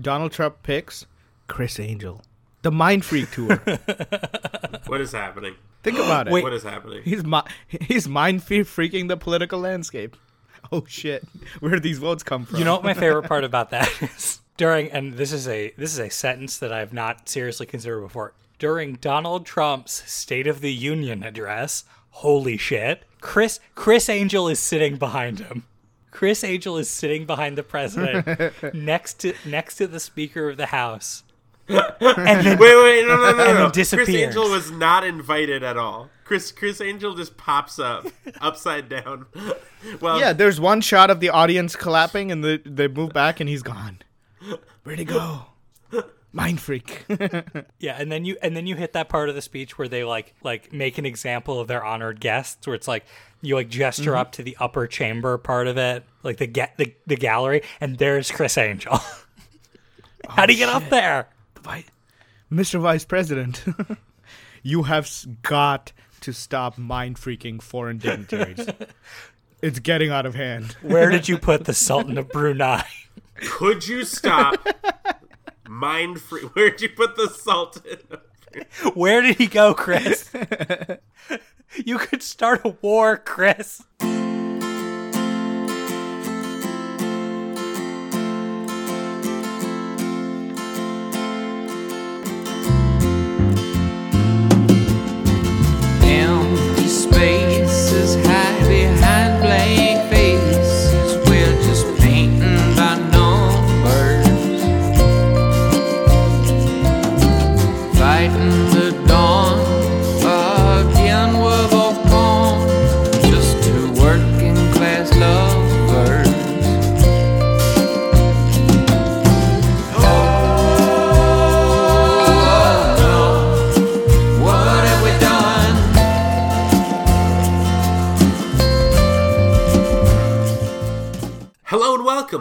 Donald Trump picks Criss Angel. The Mind Freak tour. What is happening? Think about it. What is happening? He's mi- he's mind fe- freaking the political landscape. Oh shit! Where did these votes come from? You know what my favorite part about that is during and this is a this is a sentence that I've not seriously considered before. During Donald Trump's State of the Union address, holy shit, Criss Criss Angel is sitting behind him. Criss Angel is sitting behind the president next to next to the speaker of the house. and then Wait, wait, no, no, no, And no. then Criss disappears. Angel was not invited at all. Criss Criss Angel just pops up upside down. Well, yeah, there's one shot of the audience clapping, and the, they move back, and he's gone. Where'd he go? Mind freak. Yeah, and then you and then you hit that part of the speech where they like like make an example of their honored guests, where it's like you like gesture mm-hmm. up to the upper chamber part of it, like the get the, the gallery, and there's Criss Angel. How oh, do you get up there? Vi- Mr. Vice President, you have got to stop mind freaking foreign dignitaries. it's getting out of hand. Where did you put the Sultan of Brunei? could you stop? Mind free. Where'd you put the Sultan? Where did he go, Criss? You could start a war, Criss.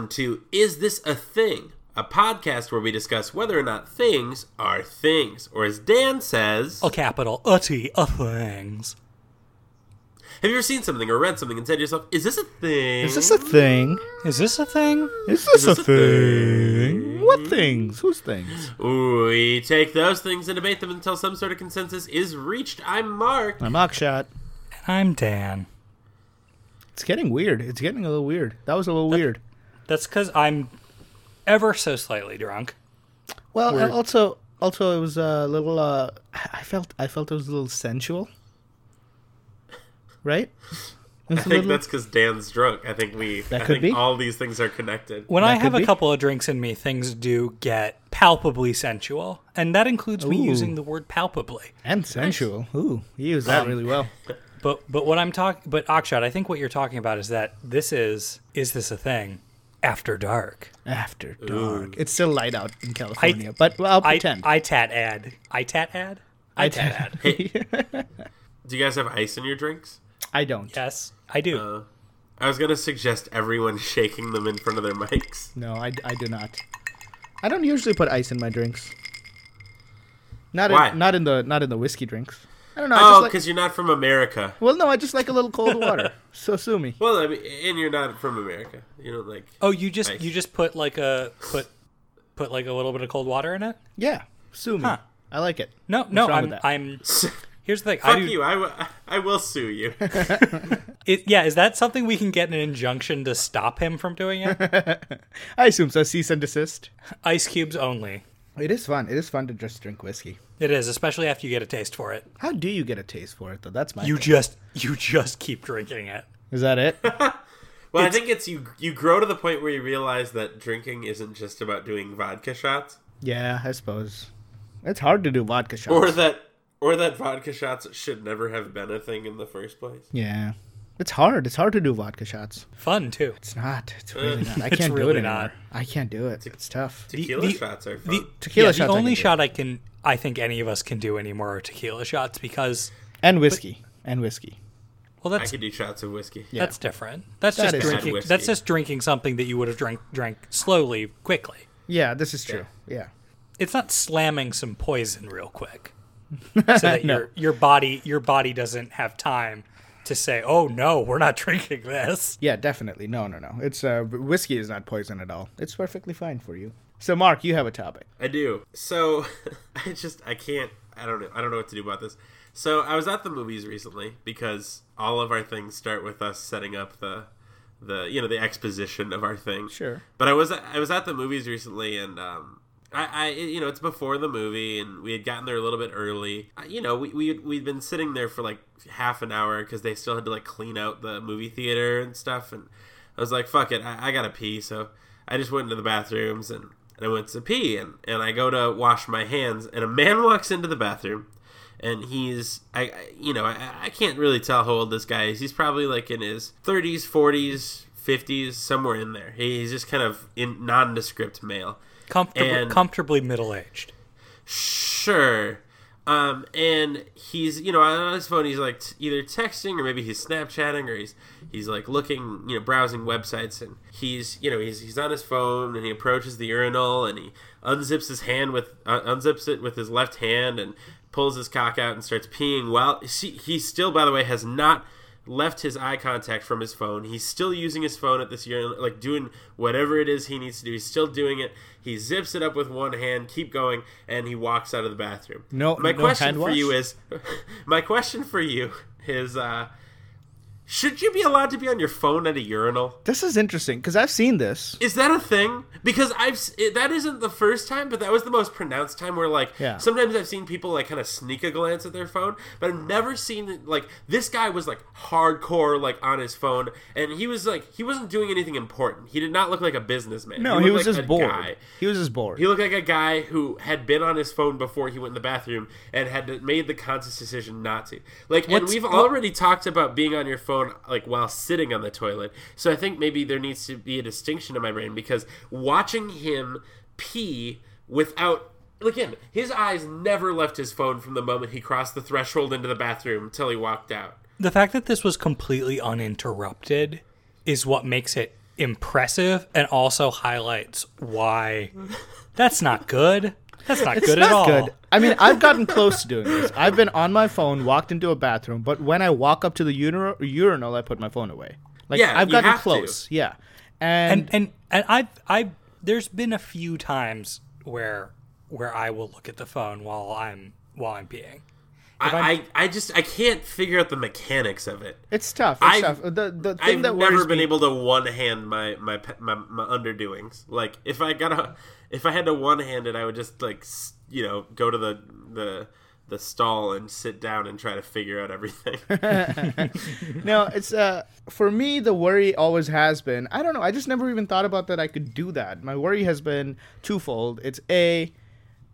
Hello welcome to Is This a Thing? A podcast where we discuss whether or not things are things. Or as Dan says, A capital utty of things. have you ever seen something or read something and said to yourself, is this a thing? Is this a thing? Is this a thing? Is this, this a, a thing? What things? Whose things? We take those things and debate them until some sort of consensus is reached. I'm Mark. I'm Akshat. I'm Dan. It's getting weird. It's getting a little weird. That was a little weird. That's because I'm ever so slightly drunk. Well, Weird. also, also it was a little. Uh, I felt, I felt it was a little sensual. Right? It was I a think little- that's because Dan's drunk. I think we. That I could think be. all these things are connected. When That I could have a be. couple of drinks in me, things do get palpably sensual, and that includes me using the word palpably. and sensual. Ooh, you used that really well. But but what I'm talking, but Akshat, I think what you're talking about is that this is is this a thing? After dark, After dark. It's still light out in I California, but well, I'll I pretend. I tat ad, I tat ad, I tat ad. Do you guys have ice in your drinks? I don't. Yes, I do. Uh, I was gonna suggest everyone shaking them in front of their mics. No, I, I do not. I don't usually put ice in my drinks. Not Why? in, not in the not in the whiskey drinks. I don't know. I Oh, just like, because you're not from America. well, no, I just like a little cold water. So sue me. Well, I mean, and you're not from America. You don't like. oh, you just Nice. you just put like a put put like a little bit of cold water in it? Yeah, sue me. Huh. I like it. No, no, I'm? I'm. Here's the thing. Fuck I do, you! I, w- I will sue you. It, yeah, is that something we can get an injunction to stop him from doing it? I assume so. Cease and desist. Ice cubes only. It is fun. It is fun to just drink whiskey. It is, especially after you get a taste for it. How do you get a taste for it though? That's my. You thing. just you just keep drinking it. Is that it? Well, I think it's you. You grow to the point where you realize that drinking isn't just about doing vodka shots, yeah, I suppose. It's hard to do vodka shots. or that, or that vodka shots should never have been a thing in the first place. yeah, it's hard. It's hard to do vodka shots. Fun too. It's not. It's really not. I can't do really it not. anymore. I can't do it. It's tough. Tequila the- shots are fun. The Tequila yeah, shots the only can do. shot I can I think any of us can do anymore are tequila shots because And whiskey. And whiskey. well that's I that's could do shots of whiskey. Yeah. that's different. That's That just drinking. That's just drinking something that you would have drank drank slowly, quickly. Yeah, this is true. Yeah. It's not slamming some poison real quick, so that No. your your body your body doesn't have time to say, "Oh no, we're not drinking this." Yeah, definitely. No, no, no. It's uh whiskey is not poison at all. It's perfectly fine for you. So, Mark, you have a topic. I do. So I just I can't I don't know I don't know what to do about this. So I was at the movies recently because all of our things start with us setting up the the you know the exposition of our thing. Sure. But I was I was at the movies recently and um I, I you know it's before the movie and we had gotten there a little bit early. I, you know we we we'd been sitting there for like half an hour because they still had to like clean out the movie theater and stuff and I was like fuck it I, I gotta pee so I just went into the bathrooms and, and I went to pee and, and I go to wash my hands and a man walks into the bathroom and he's I, I you know I, I can't really tell how old this guy is. He's probably like in his 30s 40s 50s somewhere in there. He's just kind of in nondescript male Comfortably, And- comfortably middle aged. Sure. Um, and he's, you know, on his phone, he's like t- either texting or maybe he's Snapchatting or he's he's like looking, you know, browsing websites, and he's, you know, he's he's on his phone and he approaches the urinal and he unzips his hand with uh, unzips it with his left hand and pulls his cock out and starts peeing. While see, he still, by the way, has not left his eye contact from his phone. He's still using his phone at this year, like doing whatever it is he needs to do. He's still doing it. He zips it up with one hand, keep going, and he walks out of the bathroom. No- my no question for you is, my question for you is, uh, should you be allowed to be on your phone at a urinal? This is interesting because I've seen this. Is that a thing? Because I've it, that isn't the first time, but that was the most pronounced time where like Yeah. sometimes I've seen people like kind of sneak a glance at their phone, but I've never seen like this guy was like hardcore like on his phone, and he was like he wasn't doing anything important. He did not look like a businessman. No, he, looked was like just bored. guy. He was just bored. He looked like a guy who had been on his phone before he went in the bathroom and had made the conscious decision not to. Like, and we've what- already talked about being on your phone like while sitting on the toilet. So I think maybe there needs to be a distinction in my brain because watching him pee without again, his eyes never left his phone from the moment he crossed the threshold into the bathroom till he walked out. The fact that this was completely uninterrupted is what makes it impressive and also highlights why that's not good. That's not it's good not at all. good. I mean, I've gotten close to doing this. I've been on my phone, walked into a bathroom, but when I walk up to the urinal, urinal I put my phone away. Like Yeah, I've you gotten have to. close. Yeah, and, And and and I I there's been a few times where where I will look at the phone while I'm while I'm peeing. I, I, I just I can't figure out the mechanics of it. it's tough. It's I've- tough. The the thing I've that never been me, able to one hand my, my pe- my my underdoings. Like if I got a if I had to one hand it, I would just like you know go to the the the stall and sit down and try to figure out everything. No, it's uh for me the worry always has been I don't know, I just never even thought about that I could do that. My worry has been twofold. It's A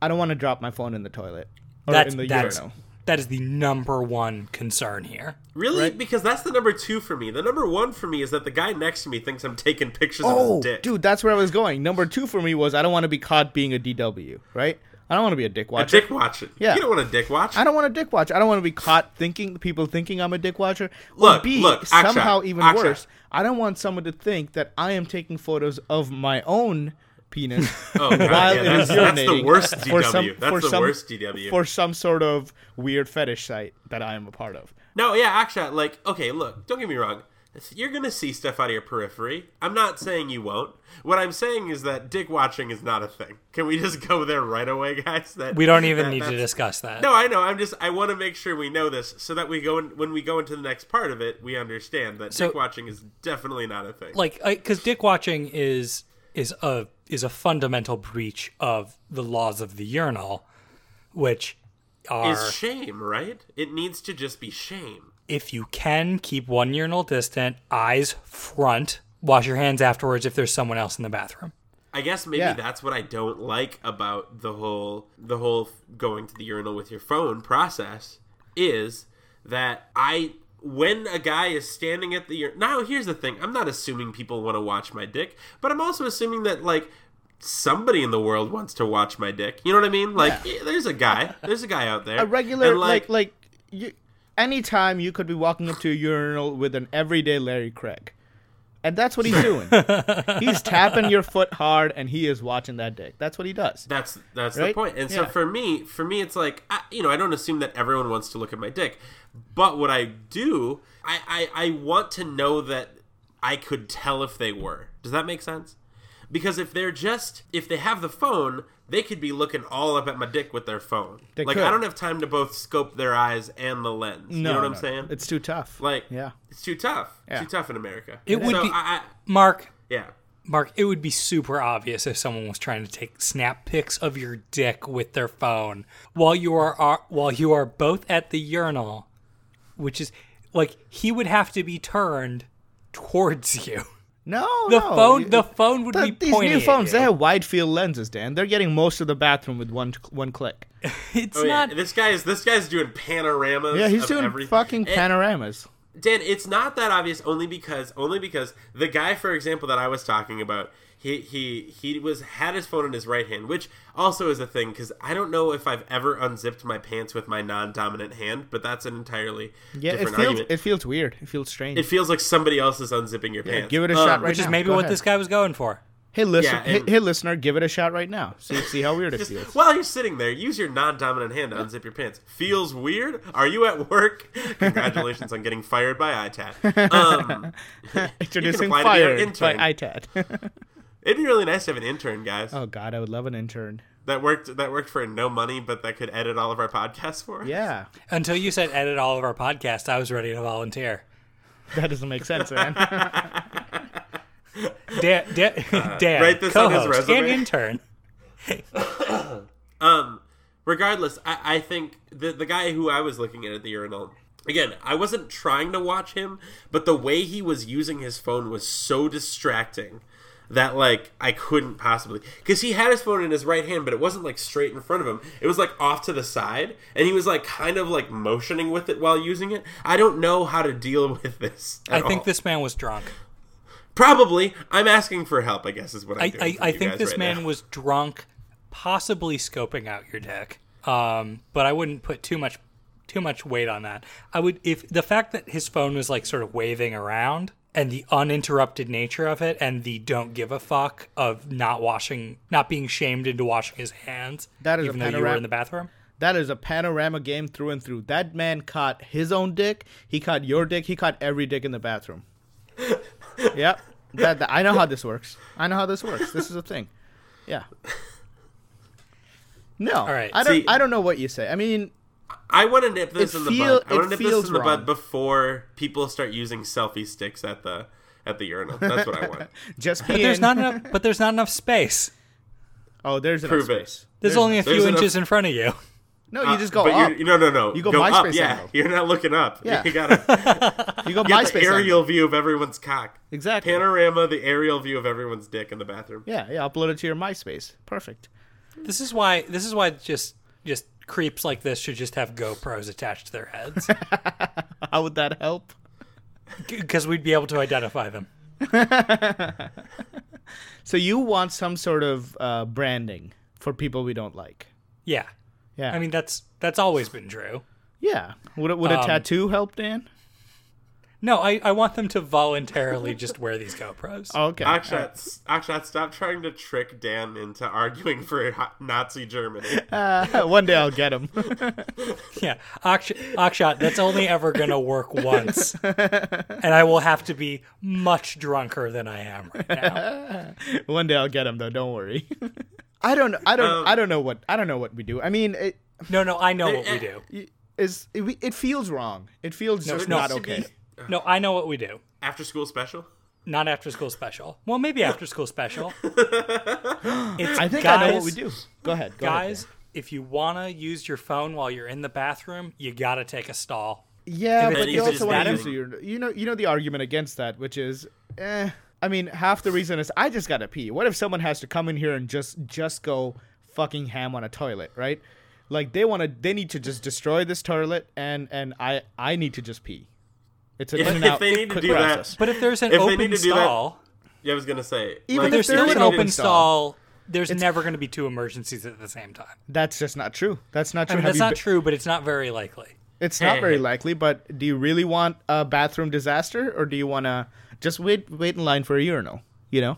I don't want to drop my phone in the toilet or That's in the that's urinal. That is the number one concern here. really? Right. Because that's the number two for me. The number one for me is that the guy next to me thinks I'm taking pictures of Oh, his dick. dude, that's where I was going. Number 2 for me was I don't want to be caught being a DW, right? I don't want to be a dick watcher. a dick watching. Yeah. You don't want a dick watch. I don't want a dick watch. I don't want to be caught thinking people thinking I'm a dick watcher. Or Look, B, look, Akshat, somehow even Akshat. worse, I don't want someone to think that I am taking photos of my own penis Oh, God, while yeah, it is that's, that's the urinating worst for some- that's for the some- worst DW. for some sort of weird fetish site that I am a part of. No, yeah, actually, like, okay, look, don't get me wrong. You're gonna see stuff out of your periphery. I'm not saying you won't. What I'm saying is that dick watching is not a thing. Can we just go there right away, guys? That We don't even that- need to discuss that. No, I know. I'm just. I want to make sure we know this so that we go in, when we go into the next part of it, we understand that So- dick watching is definitely not a thing. like because dick watching is is a is a fundamental breach of the laws of the urinal which are is shame, right? It needs to just be shame. if you can keep one urinal distant eyes front wash your hands afterwards if there's someone else in the bathroom I guess maybe Yeah. that's what I don't like about the whole the whole going to the urinal with your phone process is that I when a guy is standing at the now here's the thing. I'm not assuming people want to watch my dick but I'm also assuming that like somebody in the world wants to watch my dick. You know what I mean? Like eh, there's a guy. There's a guy out there. A regular and, like like you anytime you could be walking up to a urinal with an everyday Larry Craig. And that's what he's doing. he's tapping your foot hard and he is watching that dick. That's what he does. That's that's the point. And so for me, for me, it's like I, you know I don't assume that everyone wants to look at my dick, but what I do, I, I I want to know that I could tell if they were. Does that make sense? Because if they're just if they have the phone, they could be looking all up at my dick with their phone. They like could. I don't have time to both scope their eyes and the lens. you know what I'm no, saying? It's too tough. like yeah. it's too tough. Yeah. Too tough in America. It would be- I, I, Mark, yeah. Mark, it would be super obvious if someone was trying to take snap pics of your dick with their phone while you are, are while you are both at the urinal, which is like he would have to be turned towards you. No, The no. phone, you- the phone would the- be these pointing new phones, they have wide field lenses, Dan. They're getting most of the bathroom with one one click. It's Oh, yeah. not. This guy is this guy's doing panoramas. Yeah, he's of doing everything. fucking And- panoramas. Dan, it's not that obvious only because only because the guy, for example, that I was talking about, he he he was had his phone in his right hand, which also is a thing because I don't know if I've ever unzipped my pants with my non-dominant hand, but that's an entirely Yeah, it different feels argument. it feels weird. It feels strange. It feels like somebody else is unzipping your pants. give it a shot Um, right which is maybe Go what ahead. this guy was going for. hey, listen, Yeah, hey, and- hey, listener, give it a shot right now. See see how weird it Just feels. while you're sitting there, use your non-dominant hand to unzip your pants. Feels weird? Are you at work? Congratulations on getting fired by ITAT. Um, Introducing apply to fire by ITAT. It'd be really nice to have an intern, guys. oh God, I would love an intern. that worked that worked for no money, but that could edit all of our podcasts for us. Yeah, Until you said edit all of our podcasts, I was ready to volunteer. that doesn't make sense, man. Dan, Dan, Dan write this on his co-host and resume. intern. Um, regardless, I, I think the the guy who I was looking at at the urinal. Again, I wasn't trying to watch him, but the way he was using his phone was so distracting that like I couldn't possibly because he had his phone in his right hand, but it wasn't like straight in front of him. It was like off to the side, and he was like kind of like motioning with it while using it. I don't know how to deal with this. I think all. this man was drunk. probably I'm asking for help. I guess is what I'm I, doing. I, I think this right man now. was drunk, possibly scoping out your deck. Um, but I wouldn't put too much too much weight on that. I would if the fact that his phone was like sort of waving around and the uninterrupted nature of it and the don't give a fuck of not washing not being shamed into washing his hands That is a even though you were panorama- in the bathroom. That is a panorama game through and through. That man caught his own dick. He caught your dick. He caught every dick in the bathroom. yep. That, that- I know how this works. I know how this works. This is a thing. Yeah. No. All right. I don't. See- I don't know what you say. I mean, I want to nip this It in the feel- bud. I want to nip this feels in the wrong. bud before people start using selfie sticks at the at the urinal. That's what I want. just But there's not enough but there's not enough space. Oh, there's enough Prove it. space. There's, only a there's few enough- inches in front of you. No, you uh, just go but up. You're, no, no, no. You go up. MySpace Yeah, angle. you're not looking up. Yeah. You gotta You go get MySpace. the angle. aerial view of everyone's cock. Exactly. Panorama, the aerial view of everyone's dick in the bathroom. Yeah, yeah. Upload it to your MySpace. Perfect. This is why this is why just just creeps like this should just have GoPros attached to their heads How would that help? because we'd be able to identify them. So you want some sort of uh, branding for people we don't like? Yeah. Yeah. I mean that's that's always been true. yeah. Would a, would a Um, tattoo help, Dan? No, I, I want them to voluntarily just wear these GoPros. Okay. Akshat, Akshat, stop trying to trick Dan into arguing for Nazi Germany. Uh, one day I'll get him. Yeah, Aksh- Akshat, that's only ever gonna work once, and I will have to be much drunker than I am right now. one day I'll get him, though. Don't worry. I don't. I don't. Um, I don't know what. I don't know what we do. I mean, it No, no, I know what we do. is. It, it feels wrong. It feels just no, not okay. be No, I know what we do. After school special? Not after school special. Well, maybe after school special. It's I think guys, I know what we do. Go ahead, go ahead, guys. If you wanna use your phone while you're in the bathroom, you gotta take a stall. Yeah, If but you also want to that use your, you know, you know the argument against that, which is, eh. I mean, half the reason is I just gotta pee. What if someone has to come in here and just just go fucking ham on a toilet, right? Like they want to, they need to just destroy this toilet, and and I I need to just pee. It's an If- in and if out they need to quick do that- But if there's an If they open need to do that- stall, Yeah, I was gonna say. Even like, if if there there's an an open open stall, there's never going to be two emergencies at the same time. That's just not true. That's not I true. mean, that's not been- true, but it's not very likely. It's not very likely, but do you really want a bathroom disaster, or do you want to just wait wait in line for a urinal? You know,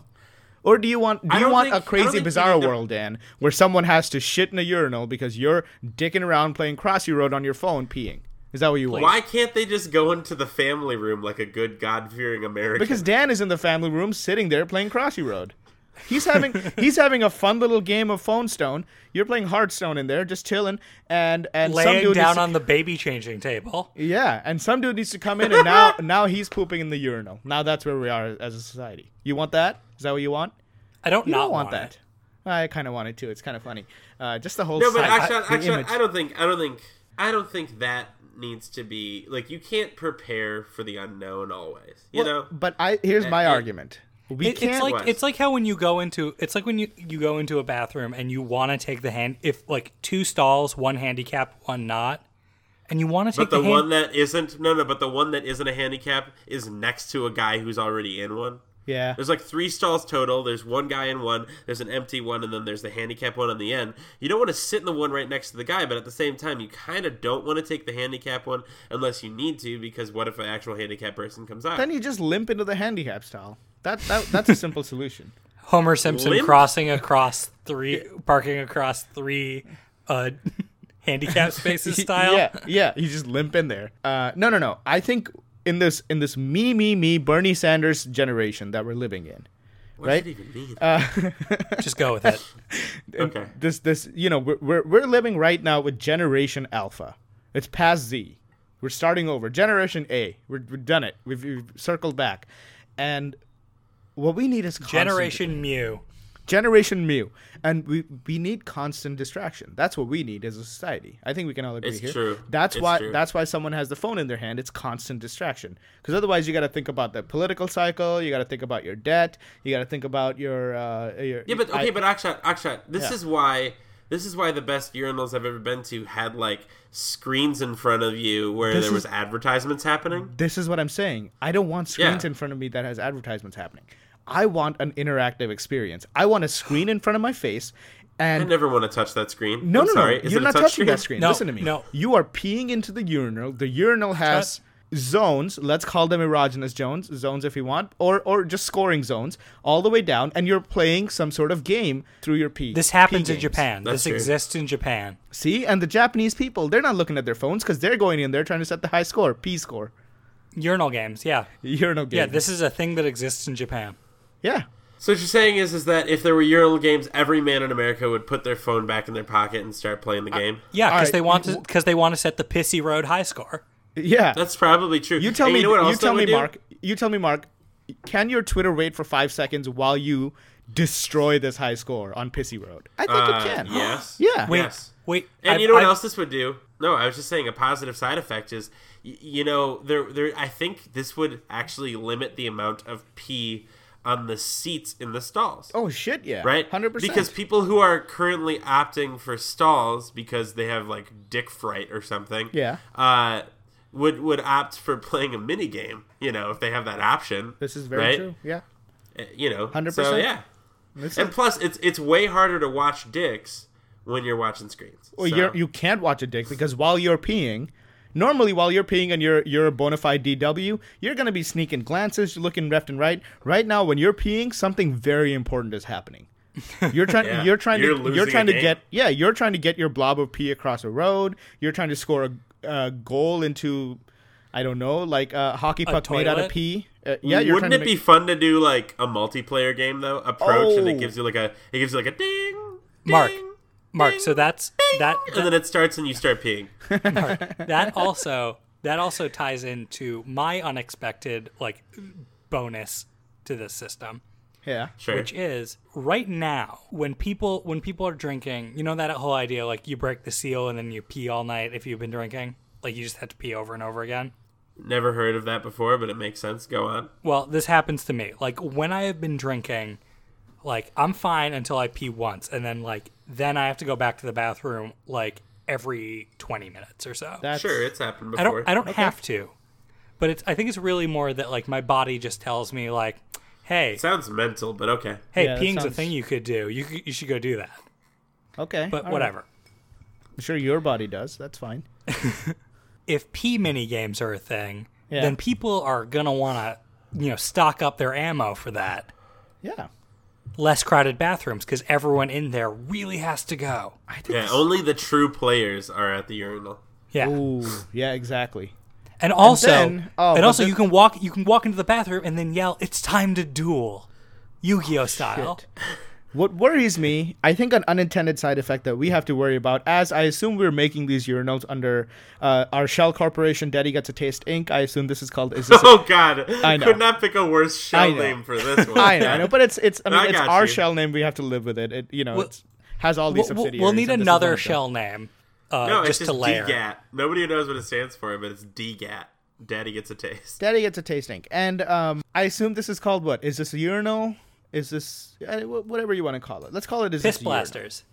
or do you want do you want think- a I don't crazy bizarre world, Dan, where someone has to shit in a urinal because you're dicking around playing Crossy Road on your phone, peeing? Is that what you want? Why can't they just go into the family room like a good God fearing American? Because Dan is in the family room, sitting there playing Crossy Road. He's having he's having a fun little game of Phone Stone. You're playing Hearthstone in there, just chilling, and and some Laying dude down needs to- on the baby changing table. yeah, and some dude needs to come in, and now now he's pooping in the urinal. Now that's where we are as a society. You want that? Is that what you want? I don't You not don't want, want that. I kind of want it too. It's kind of funny. Uh, just the whole No, but side- actually, the actually. I don't think, I don't think, I don't think that needs to be like you can't prepare for the unknown always. You Well, know, But I here's my Uh, yeah. argument. We It, can't. it's like it's like how when you go into it's like when you you go into a bathroom and you want to take the hand if like two stalls, one handicap, one not, and you want to take but the, hand, one that isn't, no, no, but the one that isn't a handicap is next to a guy who's already in one. Yeah. There's like three stalls total. There's one guy in one. There's an empty one, and then there's the handicap one on the end. You don't want to sit in the one right next to the guy, but at the same time, you kind of don't want to take the handicap one unless you need to, because what if an actual handicap person comes out? Then you just limp into the handicap stall. That, that that's a simple solution. Homer Simpson Limp? crossing across three parking across three uh handicap spaces style. Yeah, yeah. You just limp in there. Uh, no, no, no. I think in this in this me, me, me, Bernie Sanders generation that we're living in, what right? does it even mean? Uh, Just go with it. okay. this this you know we're, we're we're living right now with generation alpha it's past z we're starting over generation a we're, we've done it we've, we've circled back and what we need is Generation Mew. Generation Mew, and we we need constant distraction that's what we need as a society i think we can all agree It's here true. that's It's why true. that's why someone has the phone in their hand it's constant distraction because otherwise you got to think about the political cycle you got to think about your debt you got to think about your uh your Yeah, but okay, I- but Akshat, Akshat, this Yeah. is why this is why the best urinals I've ever been to had like screens in front of you where This there was is- advertisements happening. This is what I'm saying. I don't want screens Yeah. in front of me that has advertisements happening. I want an interactive experience. I want a screen in front of my face And I never want to touch that screen. no, I'm no, sorry. no. Is You're not touch touching that screen. No, Listen to me. no. You are peeing into the urinal. The urinal has zones. Let's call them erogenous zones, zones if you want, or or just scoring zones all the way down, and you're playing some sort of game through your pee. This pee happens in games. Japan. That's this true. exists in Japan. See, and the Japanese people, they're not looking at their phones because they're going in there trying to set the high score, P score, Urinal games, yeah. urinal game. Yeah, this is a thing that exists in Japan. Yeah. So what you're saying is, is that if there were urinal games, every man in America would put their phone back in their pocket and start playing the game. Yeah, because right, they want to because they want to set the pissy road high score. Yeah. That's probably true. You tell And me. You, know what You, tell me, would do? Mark. You tell me, Mark. Can your Twitter wait for five seconds while you destroy this high score on Pissy Road? I think Uh, it can. Yes. Yeah. Wait, Yes. wait. And I've- you know what I've- else this would do? No, I was just saying a positive side effect is, you know, there, there. I think this would actually limit the amount of pee on the seats in the stalls. Oh shit! Yeah. right? Hundred percent. Because people who are currently opting for stalls because they have like dick fright or something, Yeah. uh, would would opt for playing a mini game. You know, if they have that option. this is very right? true. Yeah. Uh, You know, 100%. So yeah, and plus it's it's way harder to watch dicks when you're watching screens. well, So- you're, you can't watch a dick because while you're peeing, normally while you're peeing and you're you're a bona fide DW, you're gonna be sneaking glances, looking left and right. Right now, when you're peeing, something very important is happening. You're trying. Yeah, You're trying you're to. You're trying to game. get. Yeah, you're trying to get your blob of pee across a road. You're trying to score a, a goal into, I don't know, like a hockey puck made out of pee. Uh, yeah, you're Wouldn't it to be fun to do like a multiplayer game though? Approach and Oh. it gives you like a it gives you like a ding, ding, Mark. Ding, So that's that. and then it starts and you start peeing. that also that also ties into my unexpected like bonus to this system yeah. Sure. which is right now when people when people are drinking you know that whole idea like you break the seal and then you pee all night if you've been drinking like you just have to pee over and over again Never heard of that before, but it makes sense. Go on. well this happens to me like when i have been drinking like i'm fine until i pee once and then like then i have to go back to the bathroom like every 20 minutes or so That's Sure, it's happened I before. don't I don't have to. But it's I think it's really more that like my body just tells me like, hey, Sounds mental, but okay. hey, Yeah, that peeing's a thing you could do. You you should go do that. okay. But all right. whatever. I'm sure your body does. That's fine. If pee mini games are a thing, Yeah. then people are gonna want to you know stock up their ammo for that. Yeah. Less crowded bathrooms because everyone in there really has to go. I think. Yeah, only the true players are at the urinal. Yeah, Ooh. Yeah. Exactly. and also then- oh, and also then- you can walk you can walk into the bathroom and then yell, "It's time to duel." Yu-Gi-Oh style. What worries me, I think, an unintended side effect that we have to worry about, as I assume we're making these urinals under uh, our shell corporation, Daddy Gets a Taste Inc. I assume this is called. Is this? a- Oh God! I know. Could not pick a worse shell name for this one. I know, I know, but it's it's. I mean, I it's our you. shell name. We have to live with it. It you know Well- it's, has all these we'll- subsidiaries. we'll need and this is one another shell name, uh, No, just it's to just layer. DGAT. Nobody knows what it stands for, but it's DGAT. Daddy gets a taste. Daddy Gets a Taste Inc. And um, I assume this is called what? Is this a urinal? Is this uh, whatever you want to call it? Let's call it. Is Piss this a urinal? blasters.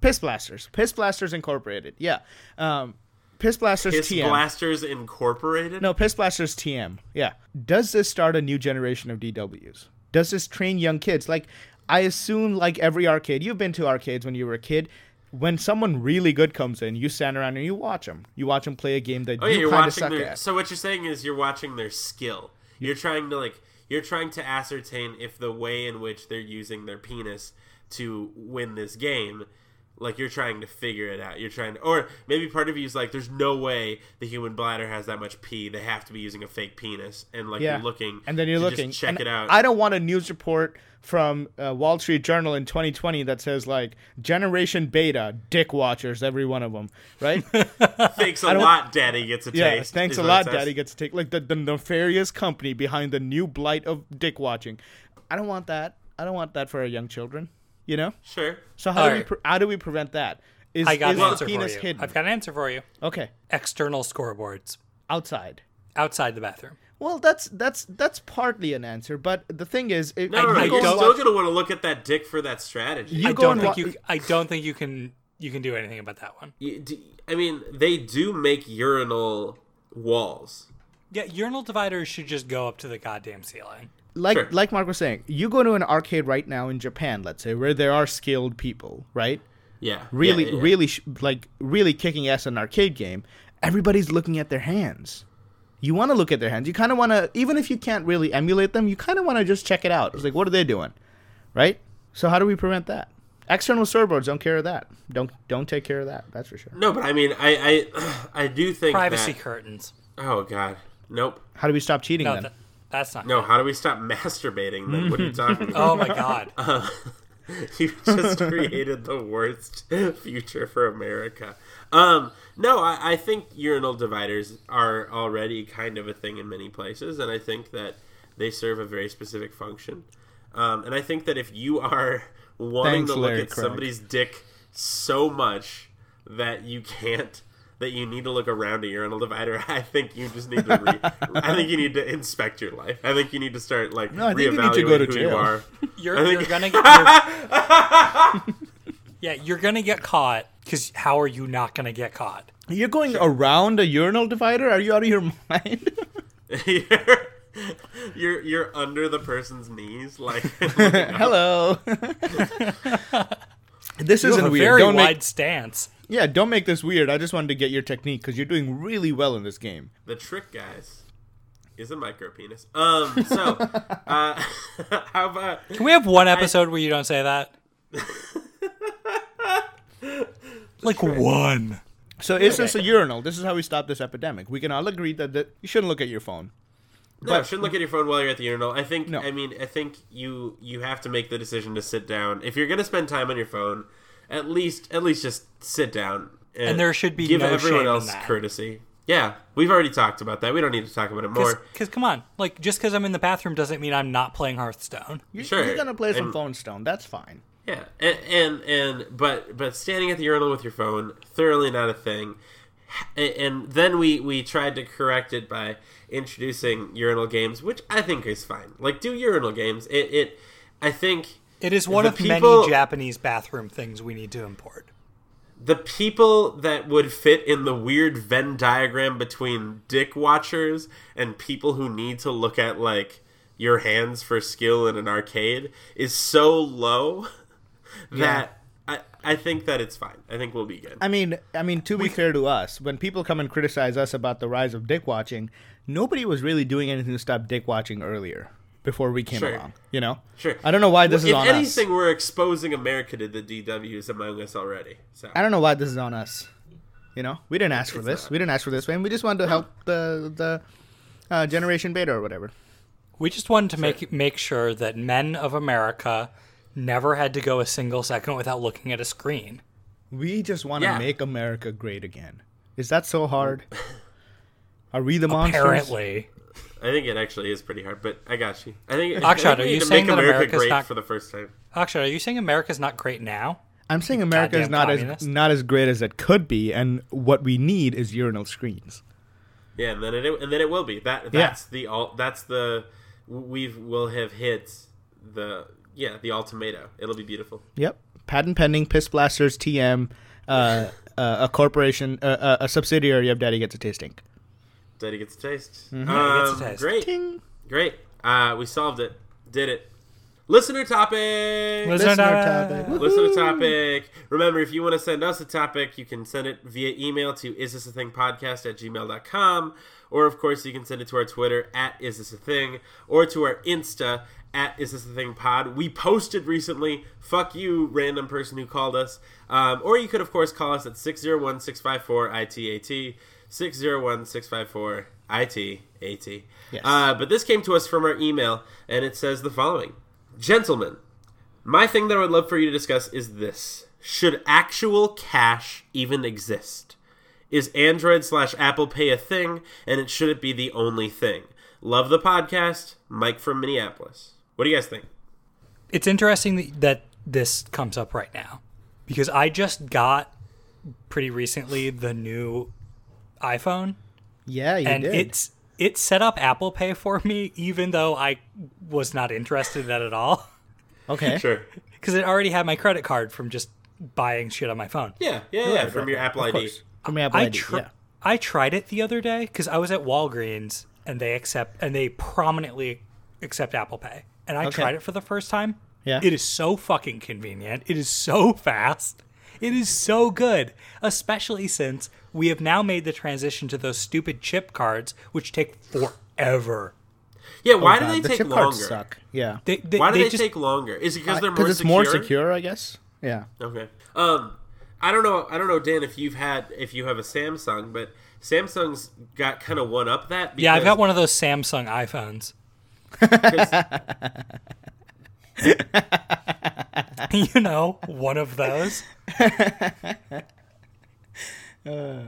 Piss blasters. Piss blasters incorporated. Yeah. Um, Piss blasters Piss TM. Blasters Incorporated. No, Piss Blasters TM. Yeah. Does this start a new generation of DWs? Does this train young kids? Like, I assume, like every arcade, you've been to arcades when you were a kid. When someone really good comes in, you stand around and you watch them. You watch them play a game that Oh yeah, you you're kind of suck their. at. So what you're saying is you're watching their skill. You're trying to like. You're trying to ascertain if the way in which they're using their penis to win this game, like you're trying to figure it out. You're trying to, or maybe part of you is like, there's no way the human bladder has that much pee. They have to be using a fake penis, and like Yeah. you're looking, and then you're to just looking. check and it out. I don't want a news report from uh, Wall Street Journal in 2020 that says like Generation Beta, dick watchers, every one of them, right? Thanks a lot, Daddy gets a Yeah, taste. thanks a lot. Daddy gets to take like the, the nefarious company behind the new blight of dick watching. I don't want that. I don't want that for our young children. You know. Sure. So how do we Alright. pre- how do we prevent that? Is, I got is an the answer for penis you. hidden? I've got an answer for you. Okay, External scoreboards outside. outside the bathroom. Well, that's that's that's partly an answer, but the thing is, if, No, no, no. I You're don't still watch- gonna want to look at that dick for that strategy. You I go don't and think wa- you. I don't think you can. You can do anything about that one. You- d- I mean, they do make urinal walls. Yeah, urinal dividers should just go up to the goddamn ceiling. Like Sure. like Mark was saying, you go to an arcade right now in Japan, let's say, where there are skilled people, right? Yeah. Really, yeah, yeah, yeah. really, sh- like really kicking ass in an arcade game. Everybody's looking at their hands. You want to look at their hands. You kind of want to, even if you can't really emulate them, you kind of want to just check it out. It's like, what are they doing, right? So how do we prevent that? External serveboards don't care of that. Don't don't take care of that. That's for sure. No, but I mean, I I, I do think Privacy that. curtains. Oh God, nope. How do we stop cheating No, then? that, that's not. No, good. how do we stop masturbating? Then what are you talking about? Oh my god. you just created the worst future for America. Um, no, I, I think urinal dividers are already kind of a thing in many places, and I think that they serve a very specific function. Um, and I think that if you are wanting Thanks, to look Larry at Craig. somebody's dick so much that you can't that you need to look around a urinal divider. I think you just need to. Re- I think you need to inspect your life. I think you need to start like No, I think you need to go to who you are. You're, I you're gonna get. you're- yeah, you're gonna get caught. Because how are you not gonna get caught? You're going around a urinal divider? Are you out of your mind? you're, you're you're under the person's knees, like Hello. this You isn't a weird. very don't wide make stance. Yeah, don't make this weird. I just wanted to get your technique because you're doing really well in this game. the trick, guys, is a micro penis. Um, so uh, how about Can we have one episode where you don't say that? like one. So is this a urinal? This is how we stop this epidemic. We can all agree that, that you shouldn't look at your phone. no? But- shouldn't look at your phone while you're at the urinal. I think. No. I mean, I think you you have to make the decision to sit down if you're gonna spend time on your phone. At least, at least just sit down. And there should be give no everyone shame in else that. courtesy. Yeah, we've already talked about that. We don't need to talk about it more. Because, come on, like just because I'm in the bathroom doesn't mean I'm not playing Hearthstone. You're, Sure. You're gonna play some And- phone stone. That's fine. Yeah, and, and and but but standing at the urinal with your phone thoroughly not a thing. And, and then we we tried to correct it by introducing urinal games, which I think is fine. Like do urinal games. It it I think It is one The of people- many Japanese bathroom things we need to import. the people that would fit in the weird Venn diagram between dick watchers and people who need to look at like your hands for skill in an arcade is so low that I, I think that it's fine. I think we'll be good. I mean, I mean, to be fair to us, when people come and criticize us about the rise of dick watching, nobody was really doing anything to stop dick watching earlier before we came Sure. along. You know, Sure. I don't know why this Well, is if on anything, us. we're exposing America to the DWs among us already. So I don't know why this is on us. You know, we didn't ask for It's this. not. We didn't ask for this, man. We just wanted to help the the uh, generation beta or whatever. We just wanted to make make sure that men of America never had to go a single second without looking at a screen. We just want to Yeah. make America great again. Is that so hard? Are we the monsters? Apparently, I think it actually is pretty hard, but I got you. I think. Akshat, I think are we you saying make that America America's great not- for the first time? Akshay, are you saying America's not great now? I'm saying America is not communist. as not as great as it could be, and what we need is urinal screens. Yeah, and then it and then it will be that. Yeah. That's the all. That's the we will have hit the yeah the ultimato. It'll be beautiful. Yep. Patent pending. Piss blasters. TM. Uh, uh, a corporation. Uh, uh, a subsidiary of Daddy Gets a Tasting. Daddy gets a taste. Daddy Um, gets a taste. Great, Ting. great. Uh, we solved it. Did it. Listener topic. Listener Listener topic. topic. Listener topic. Remember, if you want to send us a topic, you can send it via email to is this a thing podcast at gmail.com. Or, of course, you can send it to our Twitter at is this a thing or to our Insta at is this a thing pod. We posted recently, fuck you, random person who called us. Um, or you could, of course, call us at 601 654 ITAT. 601 654 ITAT. Yes. Uh, but this came to us from our email, and it says the following Gentlemen, my thing that I would love for you to discuss is this Should actual cash even exist? Is Android slash Apple Pay a thing, and it should it be the only thing? Love the podcast. Mike from Minneapolis. What do you guys think? It's interesting that this comes up right now because I just got pretty recently the new iPhone Yeah, you and did. it's it set up Apple Pay for me even though I was not interested in that at all okay. Sure. because it already had my credit card from just buying shit on my phone. Yeah, yeah, yeah. From your Apple Of ID. course. From your Apple I ID. tr- yeah. I tried it the other day because I was at Walgreens and they accept and they prominently accept Apple Pay, and I Okay. tried it for the first time. Yeah. it is so fucking convenient. It is so fast. It is so good, especially since we have now made the transition to those stupid chip cards, which take forever. Yeah, why God, do they the take chip longer? cards suck. Yeah. They, they, Why do they they, just, take longer? Is it because they're more Because it's secure? more secure, I guess. Yeah. Okay. Um, I don't know. I don't know, Dan, if you've had if you have a Samsung, but Samsung's got kind of one up that. Yeah, I've got one of those Samsung iPhones. you know, one of those. Uh.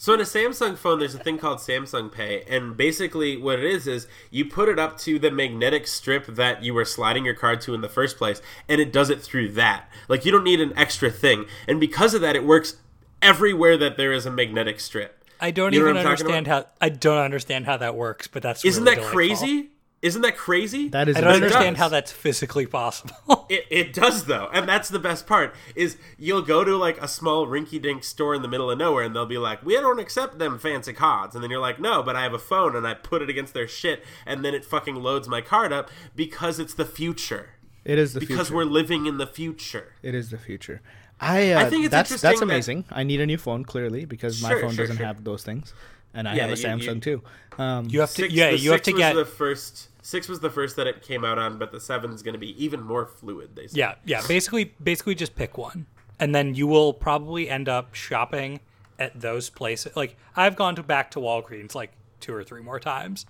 So in a Samsung phone, there's a thing called Samsung Pay, and basically what it is is you put it up to the magnetic strip that you were sliding your card to in the first place, and it does it through that. Like you don't need an extra thing, and because of that, it works everywhere that there is a magnetic strip. I don't You know even what I'm talking understand how I don't understand how that works, but that's Isn't really that delightful. crazy? Isn't that crazy? That is I don't understand how that's physically possible. It, it does though, and that's the best part. Is you'll go to like a small rinky-dink store in the middle of nowhere, and they'll be like, "We don't accept them fancy cards," and then you're like, "No, but I have a phone, and I put it against their shit, and then it fucking loads my card up because it's the future. It is the future. Because future. we're living in the future." It is the future. I, uh, I think it's that's interesting that's that- amazing. I need a new phone clearly because my phone sure, doesn't sure. have those things, and I Yeah, have a you- you- Samsung too. Um, You have to, Six, yeah, you have to get, the first. Six was the first that it came out on, but the seven's going to be even more fluid. They say. yeah, yeah. Basically, basically, just pick one, and then you will probably end up shopping at those places. Like I've gone to back to Walgreens like two or three more times.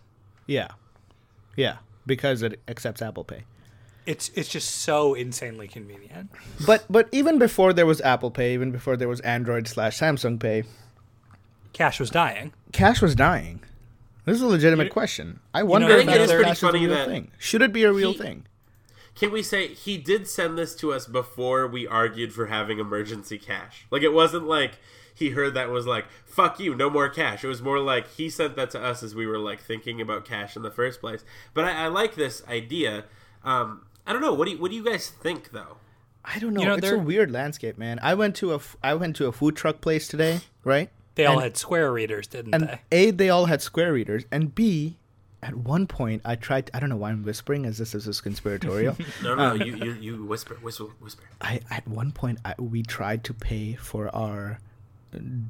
yeah, yeah, because it accepts Apple Pay. It's it's just so insanely convenient. But but even before there was Apple Pay, even before there was Android slash Samsung Pay, Cash was dying. cash was dying. This is a legitimate You- question. I know, wonder I if it is pretty cash is a real that thing. Should it be a real he- thing? Can we say he did send this to us before we argued for having emergency cash? Like it wasn't like he heard that and was like "fuck you, no more cash." It was more like he sent that to us as we were like thinking about cash in the first place. But I, I like this idea. Um, I don't know. What do you, what do you guys think though? I don't know. know, it's a weird landscape, man. I went to a f- I went to a food truck place today, right? They all And- had square readers, didn't And they? A, they all had square readers, and B, at one point I tried. I don't know why I'm whispering, as this is conspiratorial. No, no, no. you, you you whisper, whisper, whisper. I at one point I, we tried to pay for our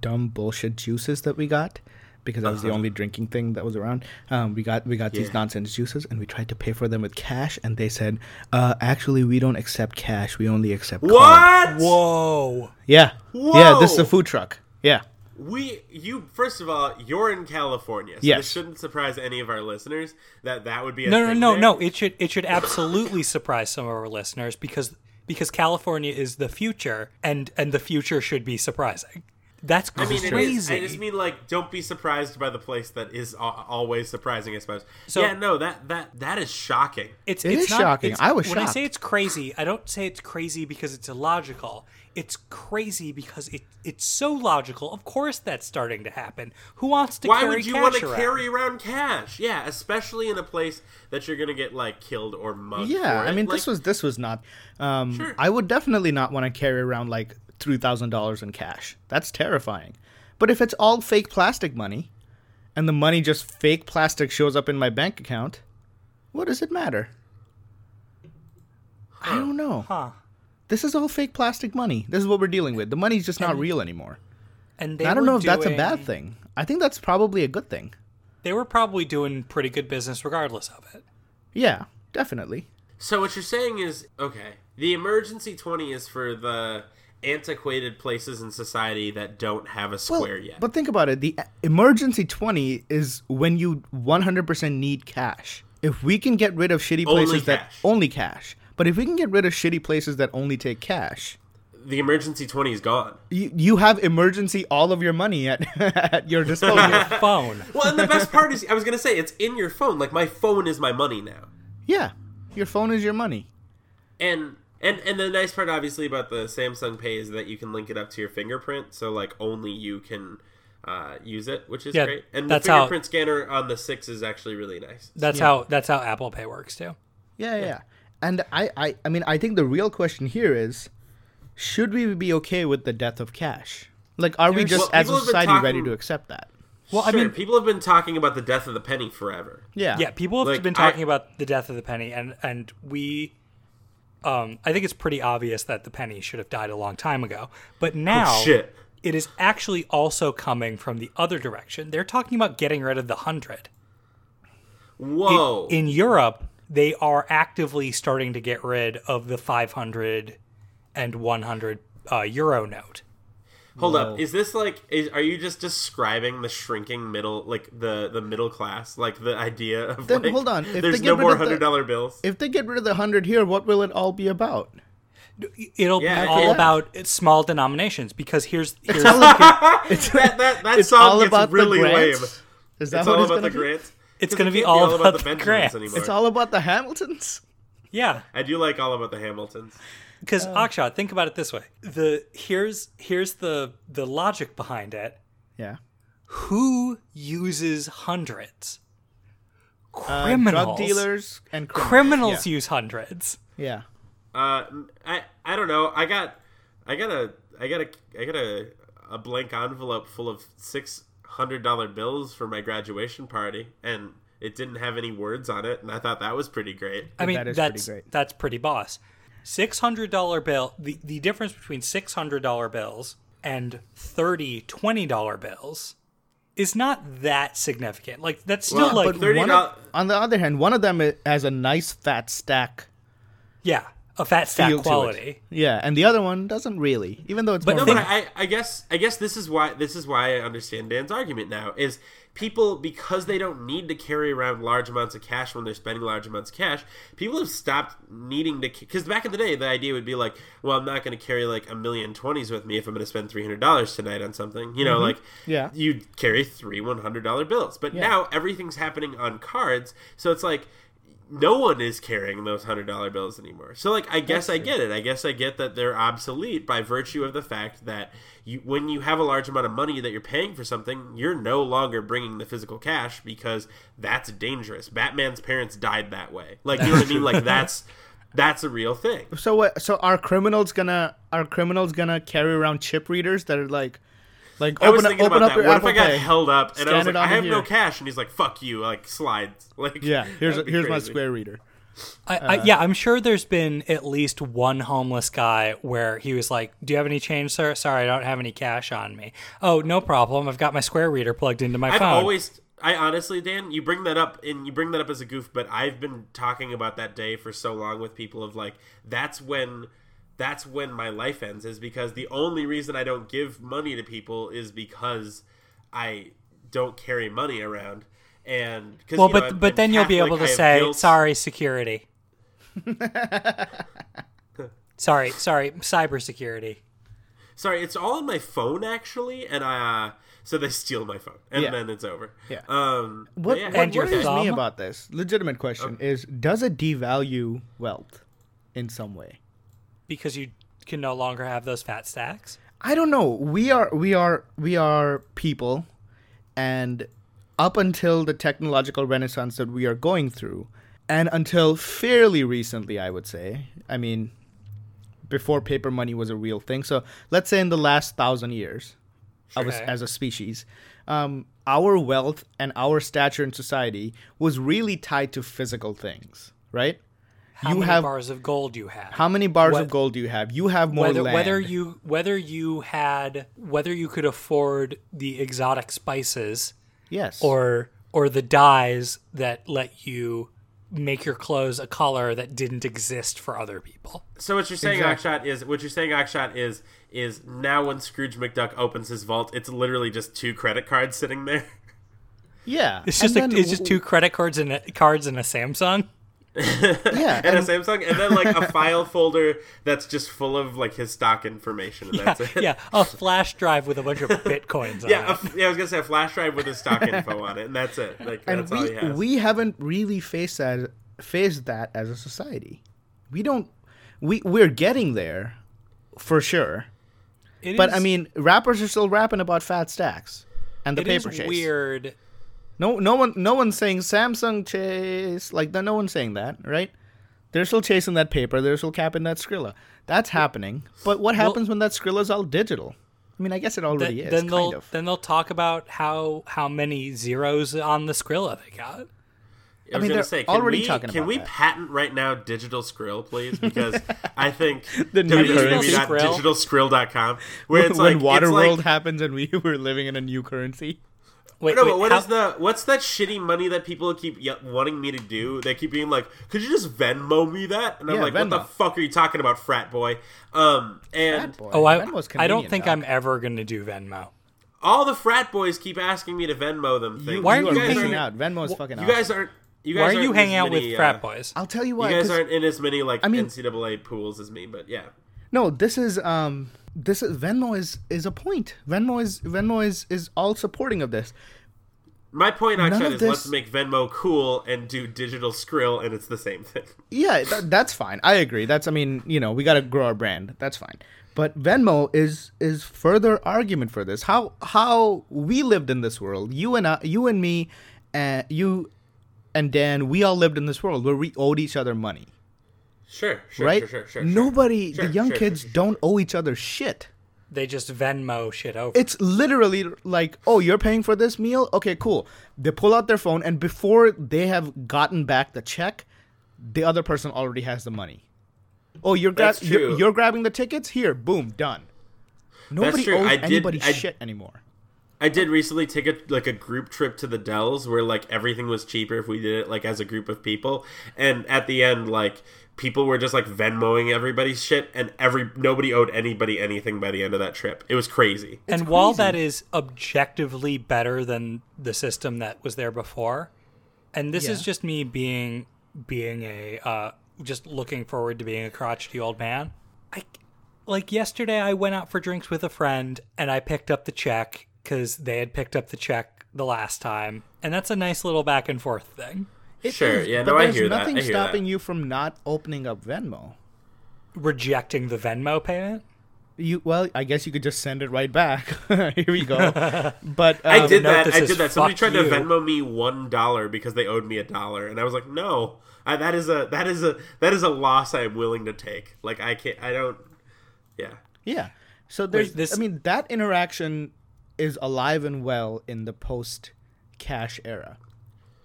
dumb bullshit juices that we got because that was the Uh-huh. only drinking thing that was around. Um, we got we got these nonsense juices, and we tried to pay for them with cash, and they said, uh, "Actually, we don't accept cash. We only accept card." What? Whoa! Yeah, yeah. This is a food truck. Yeah, we you first of all you're in California, so Yes. this shouldn't surprise any of our listeners that that would be a No, no, thing no, there. no. It should it should absolutely surprise some of our listeners because because California is the future and and the future should be surprising. That's I mean, it crazy. is, I just mean like, don't be surprised by the place that is always surprising. I suppose. So- yeah, no, that that that is shocking. It's It it's is not, shocking. it's- I was when I say it's crazy, I don't say it's crazy because it's illogical. It's crazy because it it's so logical. Of course, that's starting to happen. Who wants to Why carry would you cash want to around? carry around cash? Yeah, especially in a place that you're gonna get like killed or mugged. Yeah, for I it. mean, Like, this was this was not. Um, Sure. I would definitely not want to carry around like three thousand dollars in cash. That's terrifying. But if it's all fake plastic money, and the money just fake plastic shows up in my bank account, what does it matter? I don't know. Huh. This is all fake plastic money. This is what we're dealing with. The money's just not real anymore. And they I don't know if that's a bad thing. I think that's probably a good thing. They were probably doing pretty good business regardless of it. Yeah, definitely. So what you're saying is okay. The emergency twenty is for the antiquated places in society that don't have a Well, square yet. But think about it. The emergency 20 is when you 100% need cash. If we can get rid of shitty Only places that only cash, but if we can get rid of shitty places that only take cash, the emergency twenty is gone. you, you have emergency all of your money at, at your disposal. Phone. Well, and the best part is, I was gonna say, it's in your phone. Like my phone is my money now. yeah, your phone is your money. And and and the nice part, obviously, about the Samsung Pay is that you can link it up to your fingerprint, so like only you can uh, use it, which is Yeah, great. And the that's how- fingerprint scanner on the six is actually really nice. That's how that's how Apple Pay works too. Yeah, yeah. yeah. And I, I, I mean, I think the real question here is, should we be okay with the death of cash? Like, are we just Well, as a people have been society ready to accept that? Well, I mean, people have been talking about the death of the penny forever. Yeah. yeah, people have Like, been I- talking about the death of the penny, and and we, um, I think it's pretty obvious that the penny should have died a long time ago. But now, Oh, shit. it is actually also coming from the other direction. They're talking about getting rid of the hundred. Whoa! In Europe, they are actively starting to get rid of the 500 and 100 uh, euro note. Hold up, is this like? Is, are you just describing the shrinking middle, like the the middle class, like the idea of Then like, hold on, if there's no more the- hundred dollar bills. If they get rid of the hundred here, what will it all be about? It'll Yeah, be all think- about small denominations because here's here's It's, that that that it's song all about really lame. Is that It's what all it's about gonna the be? grants. It's 'Cause gonna it be can't all about the the Benjamins grants. anymore. It's all about the Hamiltons. yeah. I do like all about the Hamiltons. Because Akshat, think about it this way: the here's here's the the logic behind it. Yeah. Who uses hundreds? Uh, Criminals. drug dealers and criminals. Criminals use hundreds. Yeah. Uh, I I don't know. I got I got a I got a I got a a blank envelope full of six hundred dollar bills for my graduation party, and it didn't have any words on it, and I thought that was pretty great. I mean, that is pretty that's great. that's pretty boss. Six hundred dollar bill. The the difference between six hundred dollar bills and 30 20 dollar bills is not that significant. Like that's still Well, like but thirty One dollars. of, on the other hand, one of them has a nice fat stack yeah, a fat stack feel to quality. Yeah, and the other one doesn't really, even though it's But more No, but I, I guess I guess this is why this is why I understand Dan's argument now is people because they don't need to carry around large amounts of cash when they're spending large amounts of cash. People have stopped needing to because back in the day the idea would be like, well, I'm not going to carry like a million twenties with me if I'm going to spend three hundred dollars tonight on something. You know, mm-hmm. like Yeah. you carry three one hundred dollar bills. But now everything's happening on cards, so it's like no one is carrying those hundred dollar bills anymore. So like I guess I get it. I guess I get that they're obsolete by virtue of the fact that you when you have a large amount of money that you're paying for something, you're no longer bringing the physical cash because that's dangerous. Batman's parents died that way. Like you know what I mean? Like that's that's a real thing. So what? So are criminals gonna are criminals gonna carry around chip readers that are like, like I was open up, thinking open about up that. your What Apple if I got Pay? held up and I was like, I onto have no cash, and he's like, "Fuck you!" Like slides. Like Yeah, here's that'd be here's my. Square reader. I, Uh, I, yeah, I'm sure there's been at least one homeless guy where he was like, "Do you have any change, sir? Sorry, I don't have any cash on me." Oh, no problem. I've got my Square reader plugged into my I've phone. always, I honestly, Dan, you bring that up and you bring that up as a goof, but I've been talking about that day for so long with people of like, that's when that's when my life ends is because the only reason I don't give money to people is because I don't carry money around. And Well, you know, but I'm- but I'm then you'll be able to say guilt. sorry, security. sorry, sorry, cybersecurity. Sorry, it's all on my phone actually, and I uh, so they steal my phone, and Yeah. then it's over. Yeah. Um. What, yeah. what And your worries me about this, legitimate question, is does it devalue wealth in some way? Because you can no longer have those fat stacks. I don't know. We are we are we are people, and up until the technological renaissance that we are going through, and until fairly recently, I would say. I mean, before paper money was a real thing. So let's say in the last thousand years, of us Okay. as a species, um, our wealth and our stature in society was really tied to physical things, right? How you many have bars of gold you have? how many bars What- of gold do you have? You have more whether land. whether you whether you had whether you could afford the exotic spices yes or or the dyes that let you make your clothes a color that didn't exist for other people. So what you're saying, Exactly. Akshat, is what you're saying, Akshat, is is now when Scrooge McDuck opens his vault, it's literally just two credit cards sitting there. yeah, It's just a, it's just two credit cards and a, cards and a Samsung. Yeah, and a Samsung, and then like a file folder that's just full of like his stock information, and Yeah, that's it. yeah, a flash drive with a bunch of bitcoins on Yeah, a yeah, I was gonna say a flash drive with his stock info on it, and that's it. Like and that's all he we has. we haven't really faced that faced that as a society. We don't. We we're getting there, for sure. It But is- I mean, rappers are still rapping about fat stacks and the it is paper chase. weird. No, no one, no one's saying Samsung chase. Like, no one's saying that, right? They're still chasing that paper. They're still capping that Skrilla. That's happening. But what happens when that Skrilla's all digital? I mean, I guess it already Then, is, then kind they'll of. then they'll talk about how how many zeros on the Skrilla they got. I was mean, gonna they're say, can already we, talking can about we that. patent right now digital Skrill, please? Because I think The new currency. www.digitalskrill.com, where it's when like it's Waterworld like, happens and we were living in a new currency. Wait, No, wait, but what how- is the what's that shitty money that people keep ye- wanting me to do? They keep being like, "Could you just Venmo me that?" And I'm Yeah, like, "What the fuck are you talking about, frat boy?" Um, and Fat boy. Oh, I, Venmo's I don't think dog. I'm ever gonna do Venmo. all the frat boys keep asking me to Venmo them things. You, Why are you you are guys missing aren't- out. Venmo's fucking You awesome. guys aren't. You guys Why are you hanging as out with many, frat uh, boys? I'll tell you why. You guys aren't in as many like I mean- NCAA pools as me, but yeah. No, this is um this is Venmo is is a point. Venmo is Venmo is is all supporting of this. My point, actually, is this- let's make Venmo cool and do digital Skrill, and it's the same thing. Yeah, that, that's fine. I agree. That's I mean, you know, we got to grow our brand. That's fine. But Venmo is is further argument for this. How how we lived in this world. You and I, you and me, and you and Dan, we all lived in this world where we owed each other money, Sure, sure, right? sure, sure, sure. Nobody, Sure, the young sure, kids don't owe each other shit. They just Venmo shit over. It's literally like, oh, you're paying for this meal? Okay, cool. They pull out their phone, and before they have gotten back the check, the other person already has the money. Oh, you're, gra- you're, you're grabbing the tickets? Here, boom, done. Nobody owes I did- anybody I- shit anymore. I did recently take a like a group trip to the Dells where like everything was cheaper if we did it like as a group of people, and at the end like people were just like Venmoing everybody's shit, and every nobody owed anybody anything by the end of that trip. It was crazy. and while that is objectively better than the system that was there before, and this is just me being being a uh, just looking forward to being a crotchety old man. I like yesterday I went out for drinks with a friend and I picked up the check because they had picked up the check the last time, and that's a nice little back and forth thing. It Sure, is, yeah, but no, I there's hear that. nothing I hear stopping that. you from not opening up Venmo. Rejecting the Venmo payment. You well, I guess you could just send it right back. Here we go. But I um, did that. that I did that. Somebody "Fuck tried to. Venmo me one dollar because they owed me a dollar, and I was like, no, I, that is a that is a that is a loss I am willing to take. Like I can't. I don't. Yeah. Yeah. So there's this- I mean that interaction is alive and well in the post cash era.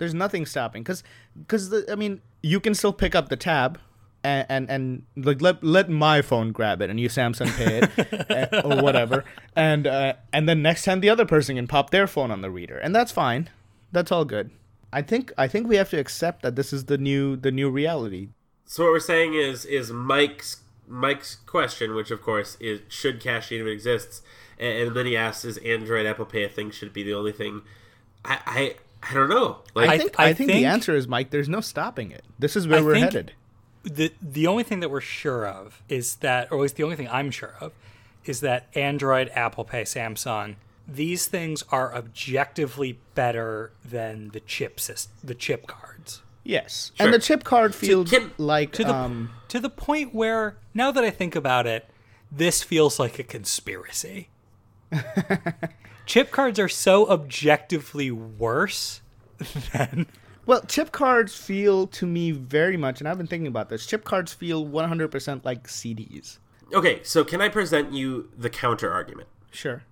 There's nothing stopping cuz cuz I mean you can still pick up the tab and and, and like let let my phone grab it and you Samsung pay it eh, or whatever and uh, and then next time the other person can pop their phone on the reader and that's fine. That's all good. I think I think we have to accept that this is the new the new reality. So what we're saying is is Mike's Mike's question, which of course is should cash even exists, and, and then he asks, "Is Android Apple Pay a thing? Should be the only thing?" I I, I don't know. Like I I- think I I, think, think- the answer is Mike. There's no stopping it. This is where I we're think- headed. the the only thing that we're sure of is that, or at least the only thing I'm sure of, is that Android, Apple Pay, Samsung, these things are objectively better than the chip syst- the chip cards. Yes, Sure. and the chip card feels can- like To the um, to the point where now that I think about it, this feels like a conspiracy. chip cards are so objectively worse than Well, chip cards feel to me very much, and I've been thinking about this. Chip cards feel 100% like CDs. okay, so can I present you the counter argument? Sure.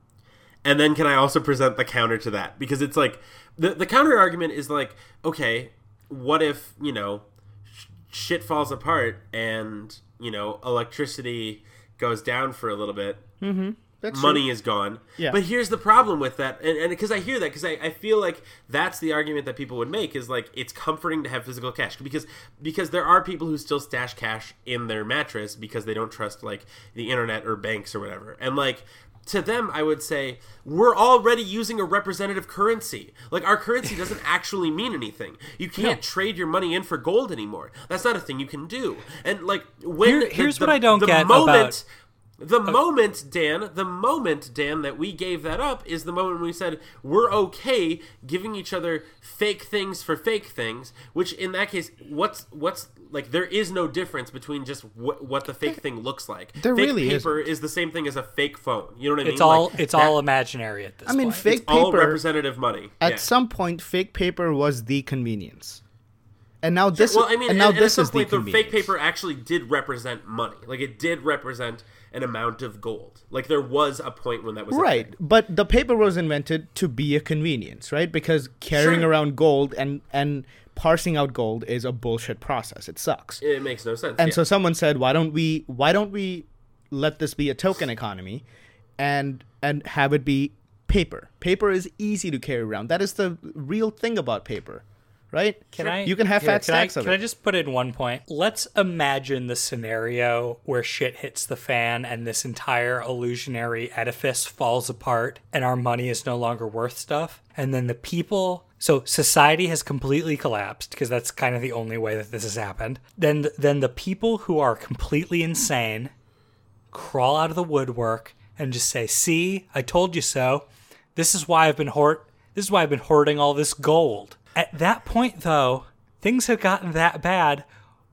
And then can I also present the counter to that? Because it's like the the counter argument is like, okay, what if, you know, sh- shit falls apart and, you know, electricity goes down for a little bit. Mm-hmm. That's money is gone. Yeah. But here's the problem with that, and because I hear that, because I, I feel like that's the argument that people would make is like it's comforting to have physical cash because because there are people who still stash cash in their mattress because they don't trust like the internet or banks or whatever, and like. To them, I would say we're already using a representative currency. Like our currency doesn't actually mean anything. You can't trade your money in for gold anymore. That's not a thing you can do. And like when Here- here's the- what I don't the get moment, about- the moment, Dan, the moment, Dan, that we gave that up is the moment when we said we're okay giving each other fake things for fake things. Which, in that case, what's what's like there is no difference between just wh- what the fake thing looks like. There fake really paper is the same thing as a fake phone. You know what I mean? it's all Like, it's that- all imaginary at this point. I mean, point. fake all paper. representative money. At Yeah. some point, fake paper was the convenience, and now this. well, I mean, and now and, this at is point, the the fake paper actually did represent money. Like it did represent an amount of gold. Like there was a point when that was Right, but the paper was invented to be a convenience, right? Because carrying Sure. around gold and and parsing out gold is a bullshit process. It sucks. It makes no sense. and yeah. so someone said, "Why don't we? Why don't we let this be a token economy, and and have it be paper? Paper is easy to carry around. That is the real thing about paper, right? Can I? You can have here, fat can I- stacks of Can I just put in one point? Let's imagine the scenario where shit hits the fan and this entire illusionary edifice falls apart and our money is no longer worth stuff. And then the people. So society has completely collapsed because that's kind of the only way that this has happened. Then, then the people who are completely insane crawl out of the woodwork and just say, "See, I told you so. This is why I've been hoard. This is why I've been hoarding all this gold." At that point, though, things have gotten that bad.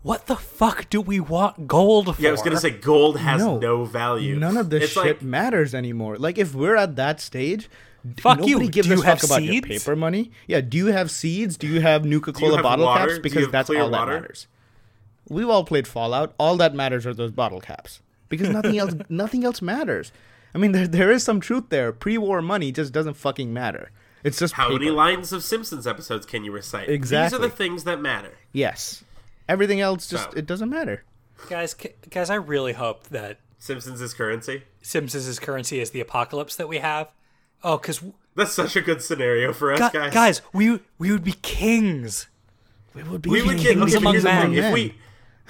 What the fuck do we want gold for? Yeah, I was gonna say gold has no, No. value. None of this it's shit like matters anymore. Like if we're at that stage, d- Fuck nobody you. gives Do a you fuck have about your seeds? paper money. Yeah, do you have seeds? Do you have Nuka Cola bottle water? Caps? Because that's clear all that matters. We've all played Fallout. All that matters are those bottle caps. Because nothing else nothing else matters. I mean there there is some truth there. Pre-war money just doesn't fucking matter. It's just how paper. many lines of Simpsons episodes can you recite? Exactly. These are the things that matter. Yes. Everything else just So- it doesn't matter. guys, ca- guys, I really hope that Simpsons is currency. Simpsons' is currency is the apocalypse that we have. Oh, because That's such a good scenario for us, guys. guys, we we would be kings. We would be we would get kings okay, among here's men. If we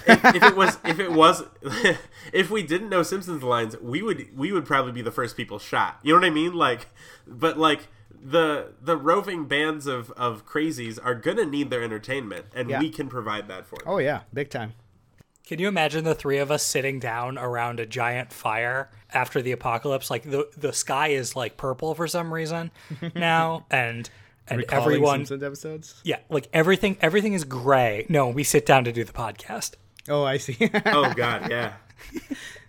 if, if it was if it was if we didn't know Simpsons lines, we would we would probably be the first people shot. You know what I mean? Like but like the the roving bands of of crazies are gonna need their entertainment and Yeah. we can provide that for them. Oh yeah, big time. Can you imagine the three of us sitting down around a giant fire after the apocalypse? Like the the sky is like purple for some reason now, and and Recalling everyone, Simpsons episodes. yeah, like everything everything is gray. No, we sit down to do the podcast. Oh, I see. Oh god, yeah.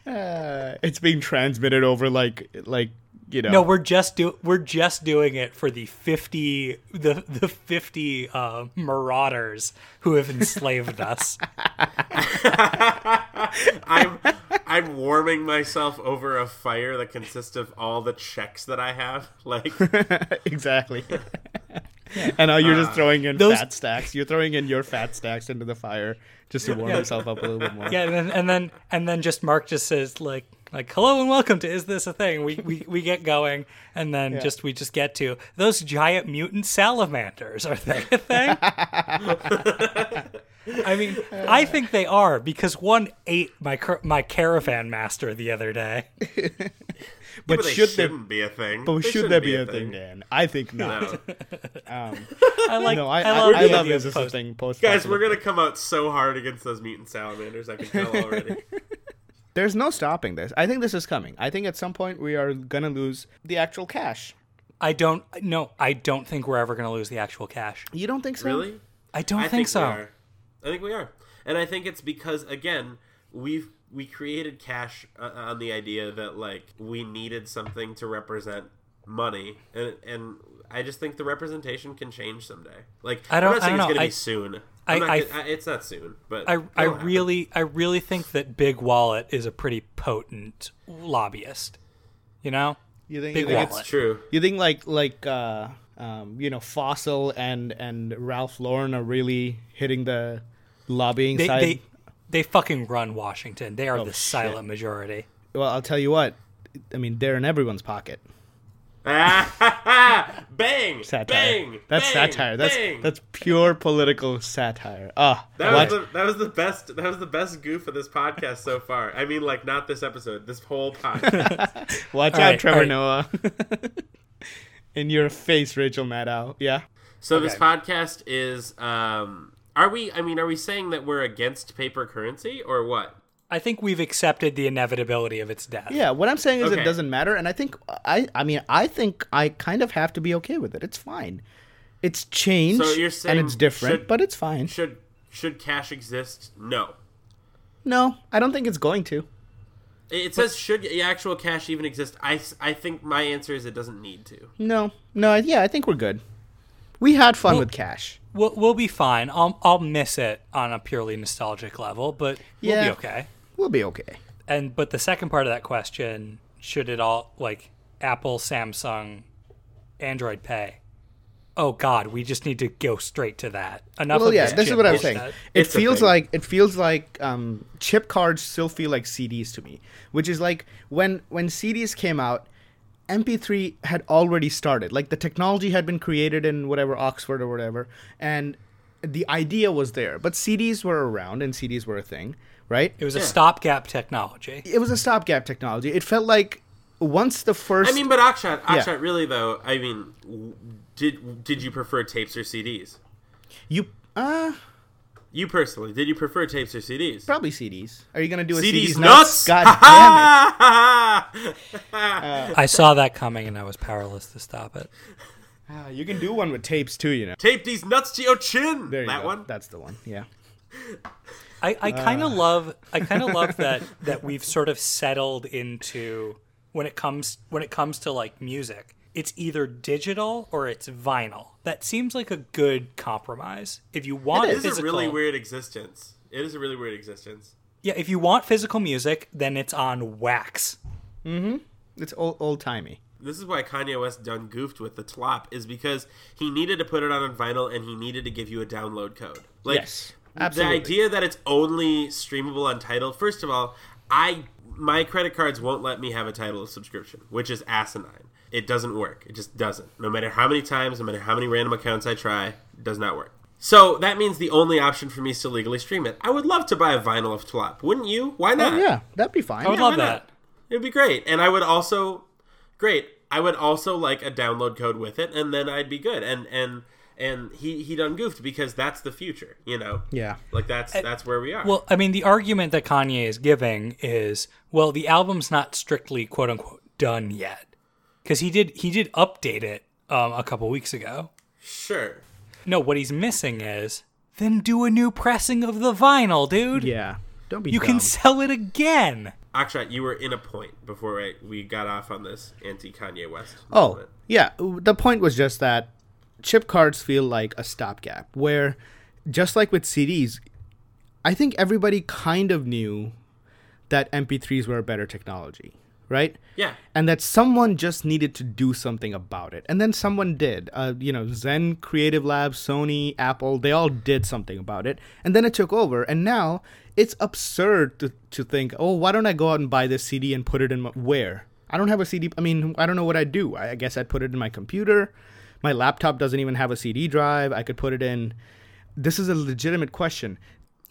Uh, it's being transmitted over like like you know. No, we're just do we're just doing it for the fifty the the fifty uh, marauders who have enslaved us. I'm I'm warming myself over a fire that consists of all the checks that I have. Like exactly. and now you're just throwing in Those- fat stacks. You're throwing in your fat stacks into the fire just to warm yourself up a little bit more. Yeah, and then and then and then just Mark just says like like hello and welcome to is this a thing? We we, we get going and then just we just get to those giant mutant salamanders. Are they a thing? I mean, I think they are because one ate my my caravan master the other day. But, but should there, be a thing. but They should there be a thing, Dan? I think not. No. Um, I like. no, I, I, I, love, I love this of as a thing. Post Guys, we're gonna come out so hard against those mutant salamanders. I can tell already. There's no stopping this. I think this is coming. I think at some point we are gonna lose the actual cash. I don't. No, I don't think we're ever going to lose the actual cash. You don't think so? really? I don't I think, think so. we are. I think we are, and I think it's because again we've we created cash uh, on the idea that like we needed something to represent money, and and I just think the representation can change someday. Like I don't- I'm not saying I don't it's gonna be soon. I- I'm not I- gonna- I- it's not soon, but I, I it'll happen. really I really think that Big Wallet is a pretty potent lobbyist. You know? You think, Big you think wallet. it's it's true. You think like like uh, um, you know Fossil and and Ralph Lauren are really hitting the lobbying They side? they they fucking run Washington. They are the Oh, shit. silent majority. Well, I'll tell you what. I mean, they're in everyone's pocket. bang! Satire. Bang! That's bang, satire. That's bang. that's pure political satire. Ah, That what? was the that was the best that was the best goof of this podcast so far. I mean, like not this episode, this whole podcast. Watch All out, right, Trevor all Noah. in your face, Rachel Maddow. Yeah. so this podcast is um are we I mean are we saying that we're against paper currency or what? I think we've accepted the inevitability of its death. Yeah, what I'm saying is Okay. it doesn't matter, and I think I, I mean, I think I kind of have to be okay with it. It's fine. It's changed So you're and it's different, should- but it's fine. Should should cash exist? No. No, I don't think it's going to. It says should actual cash even exist? I, I think my answer is it doesn't need to. No, no, yeah, I think we're good. We had fun Well- with cash. We'll, we'll be fine. I'll I'll miss it on a purely nostalgic level, but we'll Yeah. be okay. We'll be okay. And but the second part of that question, should it all like Apple, Samsung, Android Pay? Oh God, we just need to go straight to that. Enough Well, of yeah, this this is what I'm bullshit. saying. It It's feels like it feels like um, chip cards still feel like CDs to me, which is like when when CDs came out, MP3 had already started. Like the technology had been created in whatever Oxford or whatever, and the idea was there. But CDs were around, and CDs were a thing, right? It was a Yeah. stopgap technology. It was a stopgap technology. It felt like once the first. I mean, but Akshat, Yeah. Akshat, really though, I mean, did did you prefer tapes or CDs? you uh You personally, did you prefer tapes or CDs? probably CDs. Are you gonna do a CDs CDs, nuts? God damn it! I saw that coming and I was powerless to stop it. Ah, you can do one with tapes too, you know. Tape these nuts to your chin. There you that go. one. That's the one. Yeah. I, I kind Uh. of love I kind of love that that we've sort of settled into when it comes when it comes to like music. It's either digital or it's vinyl. That seems like a good compromise. If you want It is physical, a really weird existence. It is a really weird existence. yeah, if you want physical music, then it's on wax. Mm-hmm. It's old old timey. This is why Kanye West done goofed with the tlop is because he needed to put it on vinyl and he needed to give you a download code. Like Yes, absolutely. the idea that it's only streamable on Tidal. First of all, I my credit cards won't let me have a Tidal subscription, which is asinine. It doesn't work. It just doesn't. No matter how many times, no matter how many random accounts I try, it does not work. So that means the only option for me is to legally stream it. I would love to buy a vinyl of Tlop. Wouldn't you? Why oh, not? Oh yeah, that'd be fine. I would Yeah, love that. not? It'd be great. And I would also great. I would also like a download code with it and then I'd be good. And and and he he done goofed because that's the future, you know. Yeah. Like that's that's where we are. Well, I mean, the argument that Kanye is giving is, well, the album's not strictly quote unquote done yet, because he did he did update it um, a couple weeks ago. sure. No, what he's missing is then do a new pressing of the vinyl, dude. Yeah. Don't be. You can sell it again. Akshat, you were in a point before I, we got off on this anti Kanye West. Oh yeah. The point was just that chip cards feel like a stopgap. Where, just like with CDs, I think everybody kind of knew that MP3s were a better technology, right? Yeah. and that someone just needed to do something about it and then someone did uh, you know zen creative labs sony apple they all did something about it and then it took over and now it's absurd to, to think oh why don't i go out and buy this cd and put it in my, where i don't have a cd i mean i don't know what i'd do I, I guess i'd put it in my computer my laptop doesn't even have a cd drive i could put it in this is a legitimate question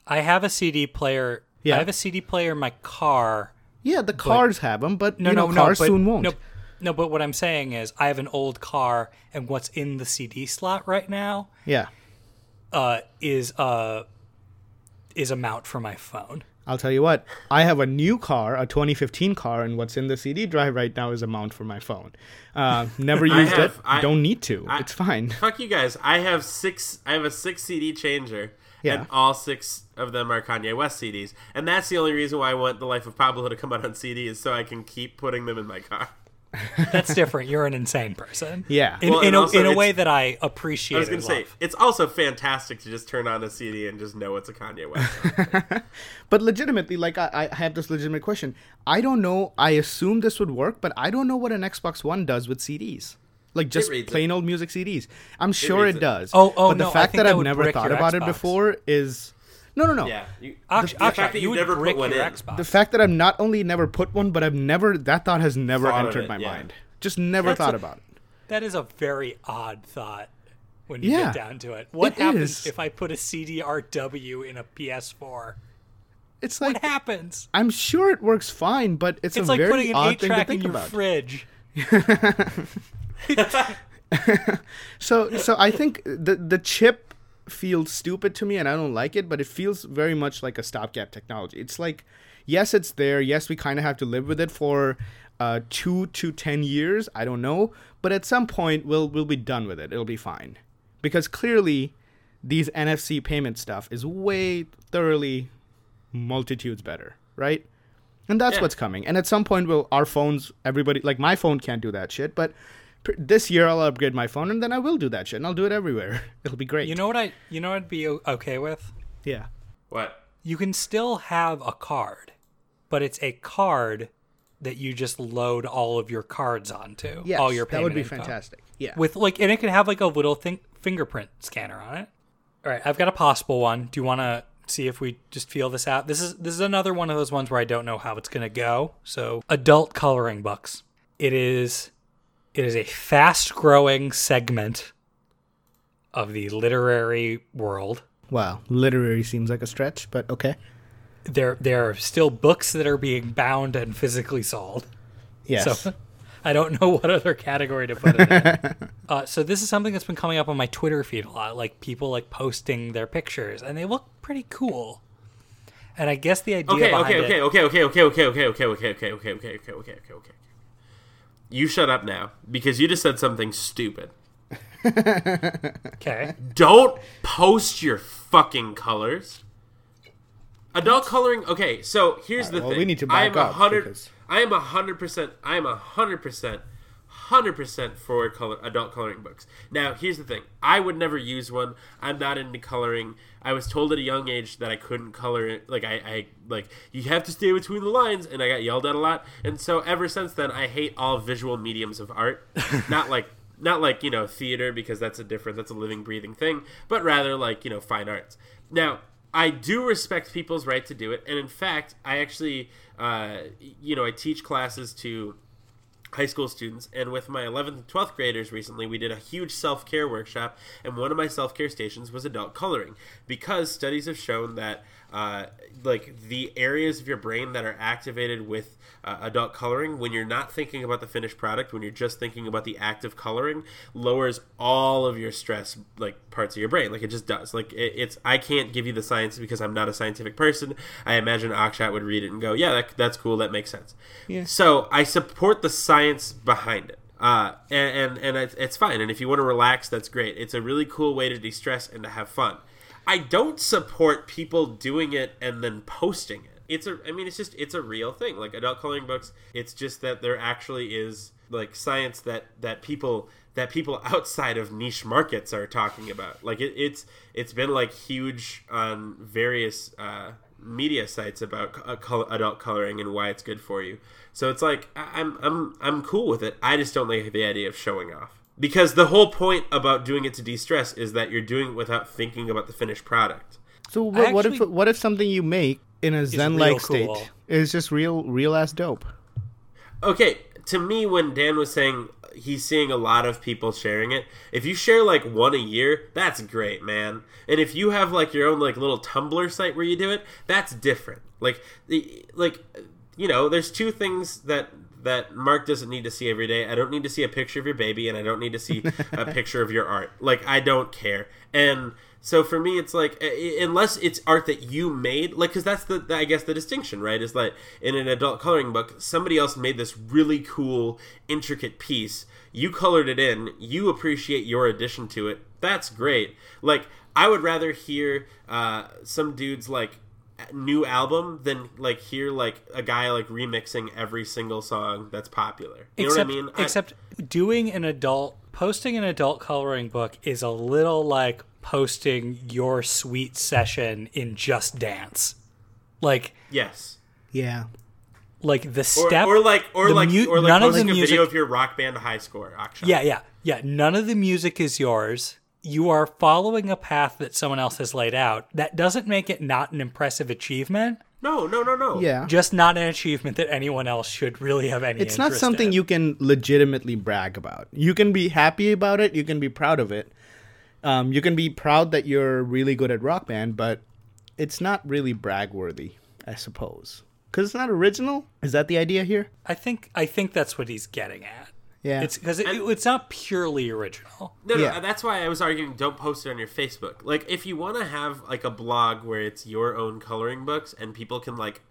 I have a CD player. Yeah. I have a CD player in my car. Yeah, the cars have them, but No, you know, no, no. but, soon won't. No, no, but what I'm saying is, I have an old car, and what's in the CD slot right now Yeah, uh, is uh, is a mount for my phone. I'll tell you what. I have a new car, a 2015 car, and what's in the CD drive right now is a mount for my phone. Uh, never used have- it. I- Don't need to. I- it's fine. Fuck you guys. I have six. I have a six CD changer, Yeah. and all six of them are Kanye West CDs, and that's the only reason why I want the Life of Pablo to come out on CD is so I can keep putting them in my car. That's different. You're an insane person. Yeah. In, Well, in a, also in a way that I appreciate. I was gonna say love. it's also fantastic to just turn on a CD and just know it's a Kanye West. But legitimately, like I, I have this legitimate question. I don't know. I assume this would work, but I don't know what an Xbox One does with CDs. Like just reads it. plain old music CDs. I'm sure reads it it. does. Oh, oh, but the no, I fact that that I've never thought your about it before is no, no, no. yeah, you, Aksh- the, Akshat, fact that you you never put one in. Xbox. The fact that I've not only never put one, but I've never that thought has never Thought entered it, my yeah. mind. Just never That's thought a- about it. That is a very odd thought when you Yeah, get down to it. What it happens is. if I put a CDRW in a PS4? It's like What happens? I'm sure it works fine, but it's, It's a like very putting an odd eight thing to track in think your about. fridge. So so I think the the chip feels stupid to me and I don't like it, but it feels very much like a stopgap technology. It's like yes, it's there. Yes, we kind of have to live with it for uh, 2 to 10 years, I don't know, but at some point we'll we'll be done with it. It'll be fine. Because clearly these NFC payment stuff is way thoroughly multitudes better, right? And that's Yeah. what's coming. And at some point, will our phones, everybody, like my phone can't do that shit, but this year I'll upgrade my phone and then I will do that shit and I'll do it everywhere. It'll be great. You know what I? You know what I'd be okay with? Yeah. What? You can still have a card, but it's a card that you just load all of your cards onto. Yes. all your that would be info. fantastic. Yeah. With like, and it can have like a little thing, fingerprint scanner on it. All right, I've got a possible one. Do you want to see if we just feel this out? This is this is another one of those ones where I don't know how it's gonna go. So, adult coloring books. It is, it is a fast growing segment of the literary world. wow. Literary seems like a stretch, but okay. There, there are still books that are being bound and physically sold. Yes. So I don't know what other category to put it in. uh, so this is something that's been coming up on my Twitter feed a lot, like people like posting their pictures, and they look pretty cool. And I guess the idea Okay, behind okay, it, okay, okay, okay, okay, okay, okay, okay, okay, okay, okay, okay, okay, okay, okay, okay. You shut up now because you just said something stupid. okay, Don't post your fucking colors. Adult coloring. Okay, so here's the well, thing. we need to back I am a up hundred. because- I am a hundred percent. I am a hundred percent. Hundred percent for color adult coloring books. Now, here's the thing: I would never use one. I'm not into coloring. I was told at a young age that I couldn't color it. Like I, I like you have to stay between the lines, and I got yelled at a lot. And so ever since then, I hate all visual mediums of art. not like not like you know theater because that's a different that's a living breathing thing but rather like you know fine arts now i do respect people's right to do it and in fact i actually uh, you know i teach classes to high school students and with my 11th and 12th graders recently we did a huge self-care workshop and one of my self-care stations was adult coloring because studies have shown that uh, like the areas of your brain that are activated with uh, adult coloring when you're not thinking about the finished product when you're just thinking about the act of coloring lowers all of your stress like parts of your brain. Like it just does. Like it, it's i can't give you the science because i'm not a scientific person. I imagine akshat would read it and go yeah that, that's cool. That makes sense. Yeah. so i support the science behind it. Uh, and and, and it's, it's fine. And if you want to relax that's great. It's a really cool way to de-stress and to have fun. I don't support people doing it and then posting it. It's a I mean it's just it's a real thing. Like adult coloring books, it's just that there actually is like science that that people that people outside of niche markets are talking about. Like it, it's it's been like huge on various uh, media sites about co- uh, col- adult coloring and why it's good for you. So it's like I- I'm I'm I'm cool with it. I just don't like the idea of showing off because the whole point about doing it to de-stress is that you're doing it without thinking about the finished product. So what, what if what if something you make in a zen like real state It's just real real ass dope? Okay, to me, when Dan was saying, he's seeing a lot of people sharing it. If you share like one a year, that's great, man. And if you have like your own like little Tumblr site where you do it, that's different. Like the like you know, there's two things that that Mark doesn't need to see every day. I don't need to see a picture of your baby, and I don't need to see a picture of your art. Like I don't care. And so for me, it's like unless it's art that you made, like because that's the I guess the distinction, right? Is that in an adult coloring book, somebody else made this really cool, intricate piece. You colored it in. You appreciate your addition to it. That's great. Like I would rather hear uh, some dudes like new album than like hear like a guy like remixing every single song that's popular. You except, know what I mean? I- Except doing an adult, posting an adult coloring book is a little like posting your sweet session in Just Dance. Like, yes. Yeah. like the step, or like or like mu- or like none of the posting a music. video of your rock band high score. Akshat. yeah, yeah, yeah. None of the music is yours. You are following a path that someone else has laid out. That doesn't make it not an impressive achievement. No, no, no, no. Yeah. Just not an achievement that anyone else should really have any. it's not something in. you can legitimately brag about. You can be happy about it. You can be proud of it. Um, you can be proud that you're really good at rock band, but it's not really brag worthy, I suppose, because it's not original. Is that the idea here? I think. I think that's what he's getting at. Yeah. It's because it, it's not purely original. No, no, Yeah. that's why I was arguing don't post it on your Facebook. Like if you want to have like a blog where it's your own coloring books and people can like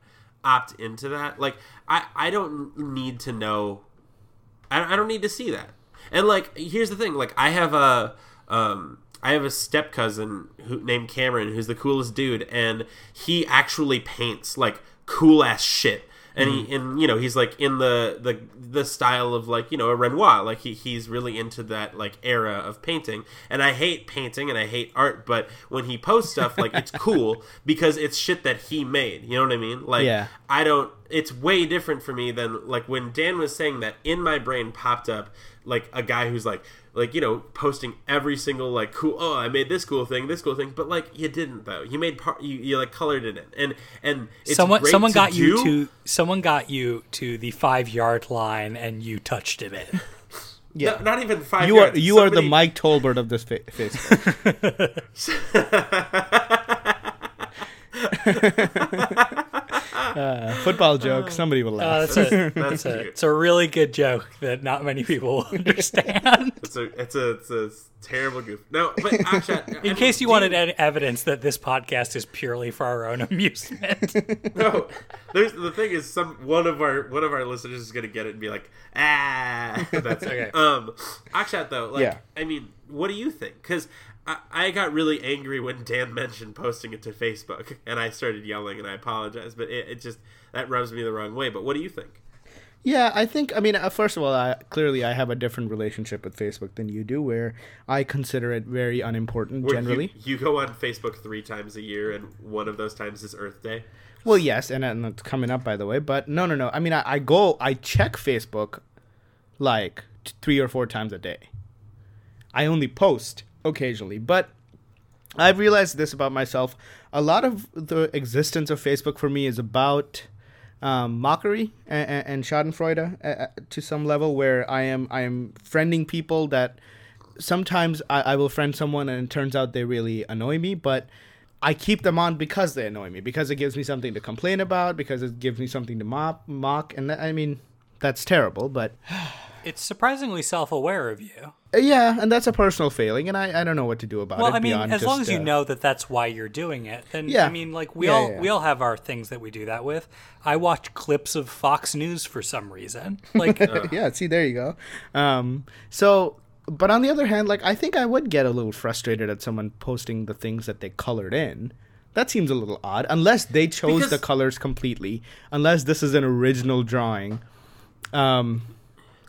opt into that, like I I don't need to know I, I don't need to see that. And like here's the thing, like I have a um I have a step cousin who named Cameron who's the coolest dude and he actually paints like cool ass shit. And he and you know, he's like in the the the style of like, you know, a Renoir. Like he he's really into that like era of painting. And I hate painting and I hate art, but when he posts stuff like it's cool because it's shit that he made. You know what I mean? Like Yeah. I don't. It's way different for me than like when Dan was saying that. In my brain popped up like a guy who's like, like you know, posting every single like cool. Oh, I made this cool thing, this cool thing. But like you didn't though. You made part. You, you like colored it in, and and it's someone great someone to got you do. to someone got you to the five yard line and you touched it in. Yeah. No, not even five. you are yards. you are the Mike Tolbert of this fa- Facebook. uh, football joke. Somebody will Uh, laugh. that's a, That's that's a, it's a really good joke that not many people will understand. It's a it's a it's a terrible goof. No, but Akshat, In case you wanted ed- evidence that this podcast is purely for our own amusement, No, there's the thing is some one of our one of our listeners is gonna get it and be like, ah, that's Okay. okay. Um, Akshat though, like, Yeah. I mean, what do you think? Because I, I got really angry when Dan mentioned posting it to Facebook, and I started yelling, and I apologize, but it, it just that rubs me the wrong way. But what do you think? Yeah, I think. I mean, uh, first of all, I, clearly I have a different relationship with Facebook than you do, where I consider it very unimportant Where generally. you, you go on Facebook three times a year, and one of those times is Earth Day. Well, yes, and, and it's coming up, by the way. But no, no, no. I mean, I, I go, I check Facebook like three or four times a day. I only post occasionally, but I've realized this about myself. A lot of the existence of Facebook for me is about um, mockery and, and, Schadenfreude uh, uh, to some level, where I am I am friending people that sometimes I, I will friend someone and it turns out they really annoy me, but I keep them on because they annoy me, because it gives me something to complain about, because it gives me something to mock, mock and that, I mean that's terrible, but it's surprisingly self aware of you. uh, yeah, and that's a personal failing, and I, I don't know what to do about Well, it. I mean, beyond as long just, as you uh, know that that's why you're doing it, then Yeah. I mean, like we Yeah, all yeah, yeah. we all have our things that we do that with. I watch clips of Fox News for some reason. Like, yeah, see, there you go. Um, so, but on the other hand, like I think I would get a little frustrated at someone posting the things that they colored in. That seems a little odd, unless they chose Because- the colors completely. Unless this is an original drawing. Um,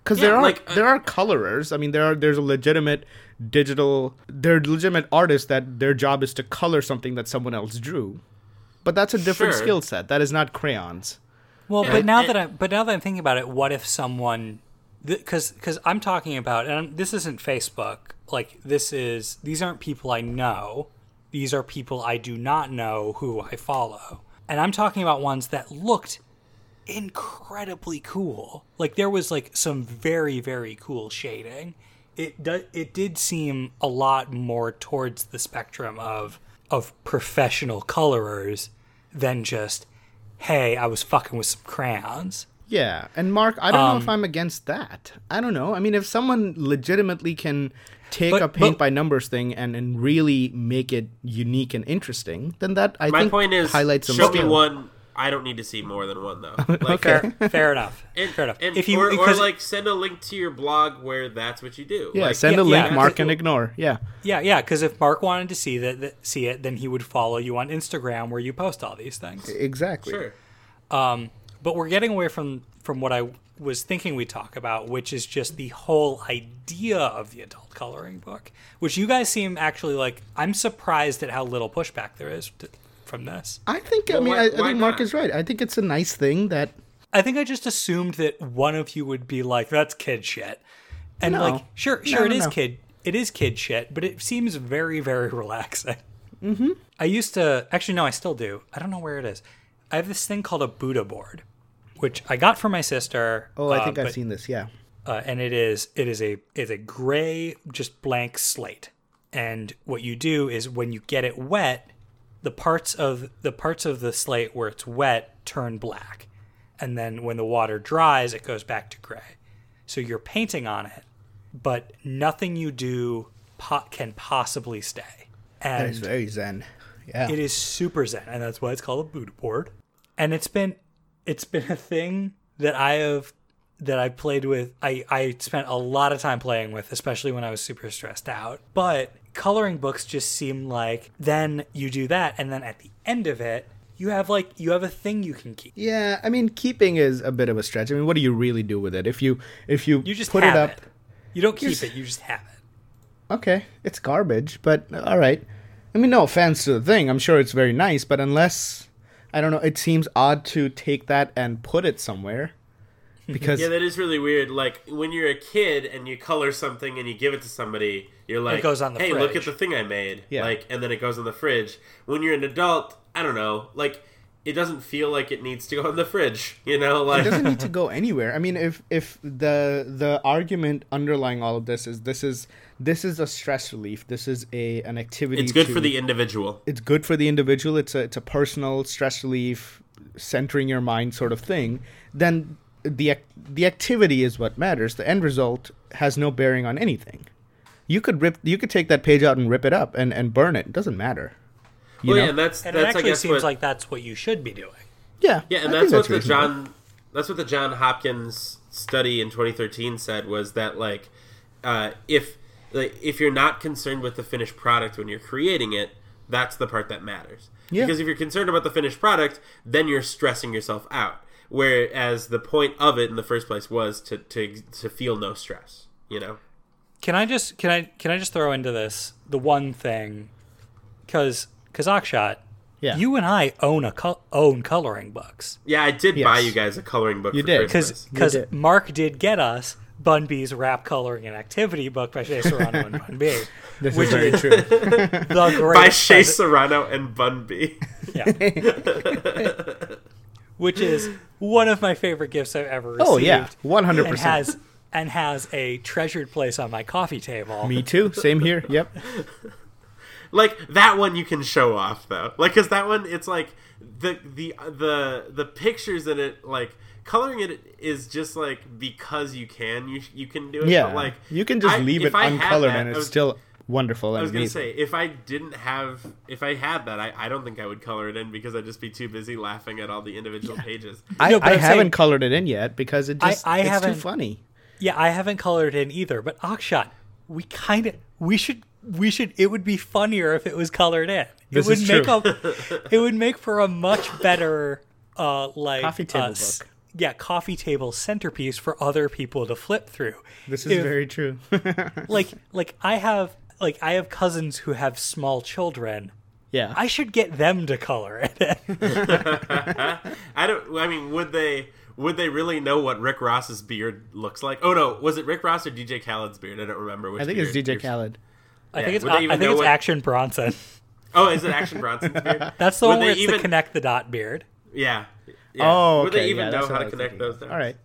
because Yeah, there are like, uh, there are colorers. I mean, there are there's a legitimate digital. There are legitimate artists that their job is to color something that someone else drew. But that's a different Sure. skill set. That is not crayons. well, Yeah, but now and- that I but now that I'm thinking about it, what if someone because because I'm talking about and I'm, this isn't Facebook. Like this is these aren't people I know. These are people I do not know who I follow, and I'm talking about ones that looked incredibly cool. Like there was like some very very cool shading. It do, it did seem a lot more towards the spectrum of of professional colorers than just hey, I was fucking with some crayons. Yeah, and Mark, I don't know Um, if I'm against that. I don't know. I mean, if someone legitimately can take But- a paint but- by numbers thing and, and really make it unique and interesting, then that I My think point is, highlights some show me one. I don't need to see more than one though. Like, Okay. Fair, fair enough. And, fair enough. and- if you or, or like send a link to your blog where that's what you do. Yeah, like, send Yeah, a link, yeah, Mark, that's and ignore. Yeah, Yeah, yeah, because if Mark wanted to see that, that see it, then he would follow you on Instagram where you post all these things. exactly. Sure. Um, but we're getting away from from what I was thinking we'd talk about, which is just the whole idea of the adult coloring book, which you guys seem actually like. I'm surprised at how little pushback there is to, from this. I think. I mean, why- I, I why think Mark not? is right. I think it's a nice thing that. I think I just assumed that one of you would be like, "That's kid shit," and No. like, sure, No, sure, it no, is no. kid, it is kid shit, but it seems very, very relaxing. Mm-hmm. I used to actually no, I still do. I don't know where it is. I have this thing called a Buddha board, which I got for my sister. Oh, I uh, think I've but- seen this. Yeah. uh, and it is it is a it's a gray just blank slate and what you do is when you get it wet the parts of the parts of the slate where it's wet turn black and then when the water dries it goes back to gray so you're painting on it but nothing you do po- can possibly stay and is very zen. Yeah. it is super zen, and that's why it's called a Buddha board. And it's been it's been a thing that I have that I played with. I I spent a lot of time playing with, especially when I was super stressed out. But coloring books just seem like then you do that, and then at the end of it, you have like you have a thing you can keep. Yeah, I mean, keeping is a bit of a stretch. I mean, what do you really do with it? If you if you You just put it up, it. You don't keep it. You just have it. okay, it's garbage, but uh, all right. I mean, no offense to the thing. I'm sure it's very nice, but unless I don't know, it seems odd to take that and put it somewhere because Yeah, that is really weird. Like when you're a kid and you color something and you give it to somebody, you're like, goes on the "Hey, look at the thing I made!" Yeah. Like, and then it goes on the fridge. When you're an adult, I don't know, like it doesn't feel like it needs to go in the fridge. You know, like it doesn't need to go anywhere. I mean, if if the the argument underlying all of this is this is this is a stress relief. This is a an activity. it's good to- for the individual. it's good for the individual it's a, it's a personal stress relief centering your mind sort of thing then the the activity is what matters the end result has no bearing on anything you could rip you could take that page out and rip it up and, and burn it it doesn't matter you Well, know? yeah, and that's And it that's I actually guess seems what, like that's what you should be doing. yeah Yeah, and I that's think what the. John that's what the John Hopkins study in 2013 said was that like uh, if like if you're not concerned with the finished product when you're creating it, that's the part that matters. Yeah. Because if you're concerned about the finished product, then you're stressing yourself out. Whereas the point of it in the first place was to to to feel no stress. You know. Can I just can I can I just throw into this the one thing because because Akshat, Yeah. you and I own a co- own coloring books Yeah, I did buy you guys a coloring book You for did. Christmas. because. Mark did get us Bun B's rap coloring and activity book by Shea Serrano and Bun B, this which is very is true the greatest By Shea Serrano and Bun B. yeah. which is one of my favorite gifts I've ever received. oh yeah 100% and has and has a treasured place on my coffee table. me too. Same here. Yep. Like that one you can show off though. Like because that one it's like the the the the pictures in it like coloring it is just like because you can you you can do it yeah. but like you can just I- leave it uncolored that, and it's was- still wonderful and I was gonna say if I didn't have if I had that I, I don't think I would color it in because I'd just be too busy laughing at all the individual pages. I, No, I I'm haven't saying- colored it in yet because it just I it's too haven't- funny. Yeah, I haven't colored it in either, but Akshat, we kind of we should we should it would be funnier if it was colored in. This it would is make true. a it would make for a much better uh like Coffee table uh, book. Yeah, coffee table centerpiece for other people to flip through. This is If- very true. like like I have like I have cousins who have small children. yeah. I should get them to color it. I don't. I mean, would they? Would they really know what Rick Ross's beard looks like? Oh no, was it Rick Ross or DJ Khaled's beard? I don't remember. Which I think it's beard DJ you're- Khaled. I Yeah, think it's would they I think it's what- Action Bronson. Oh, is it Action Bronson's beard? That's the Would one where they it's the connect the dot beard. Yeah. Yeah. Oh, Would they even yeah, know how to connect thinking those of. dots? All right.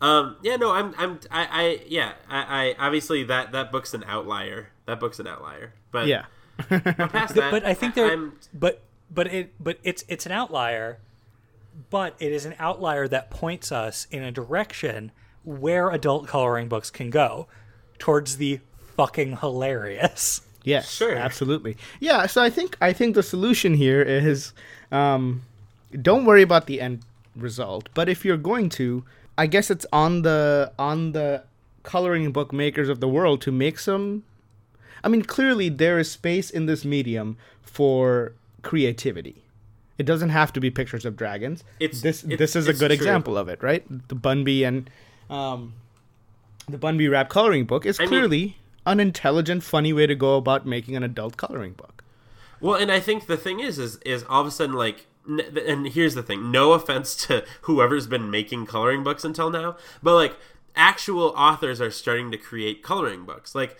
Um, yeah, no, I'm, I'm, I, I yeah, I, I, obviously that that book's an outlier. That book's an outlier. But Yeah. past that, but I think they're I'm, but but it but it's it's an outlier, but it is an outlier that points us in a direction where adult coloring books can go, towards the fucking hilarious. Yes, Sure. absolutely. Yeah, so I think I think the solution here is um, don't worry about the end result, but if you're going to, I guess it's on the on the coloring book makers of the world to make some I mean, clearly there is space in this medium for creativity. It doesn't have to be pictures of dragons. It's- this it's- this is a good true. example of it, right? The Bun B and um, the Bun B rap coloring book is I mean- clearly an intelligent, funny way to go about making an adult coloring book. Well, and I think the thing is, is, is all of a sudden like, and here's the thing: no offense to whoever's been making coloring books until now, but like, actual authors are starting to create coloring books. Like,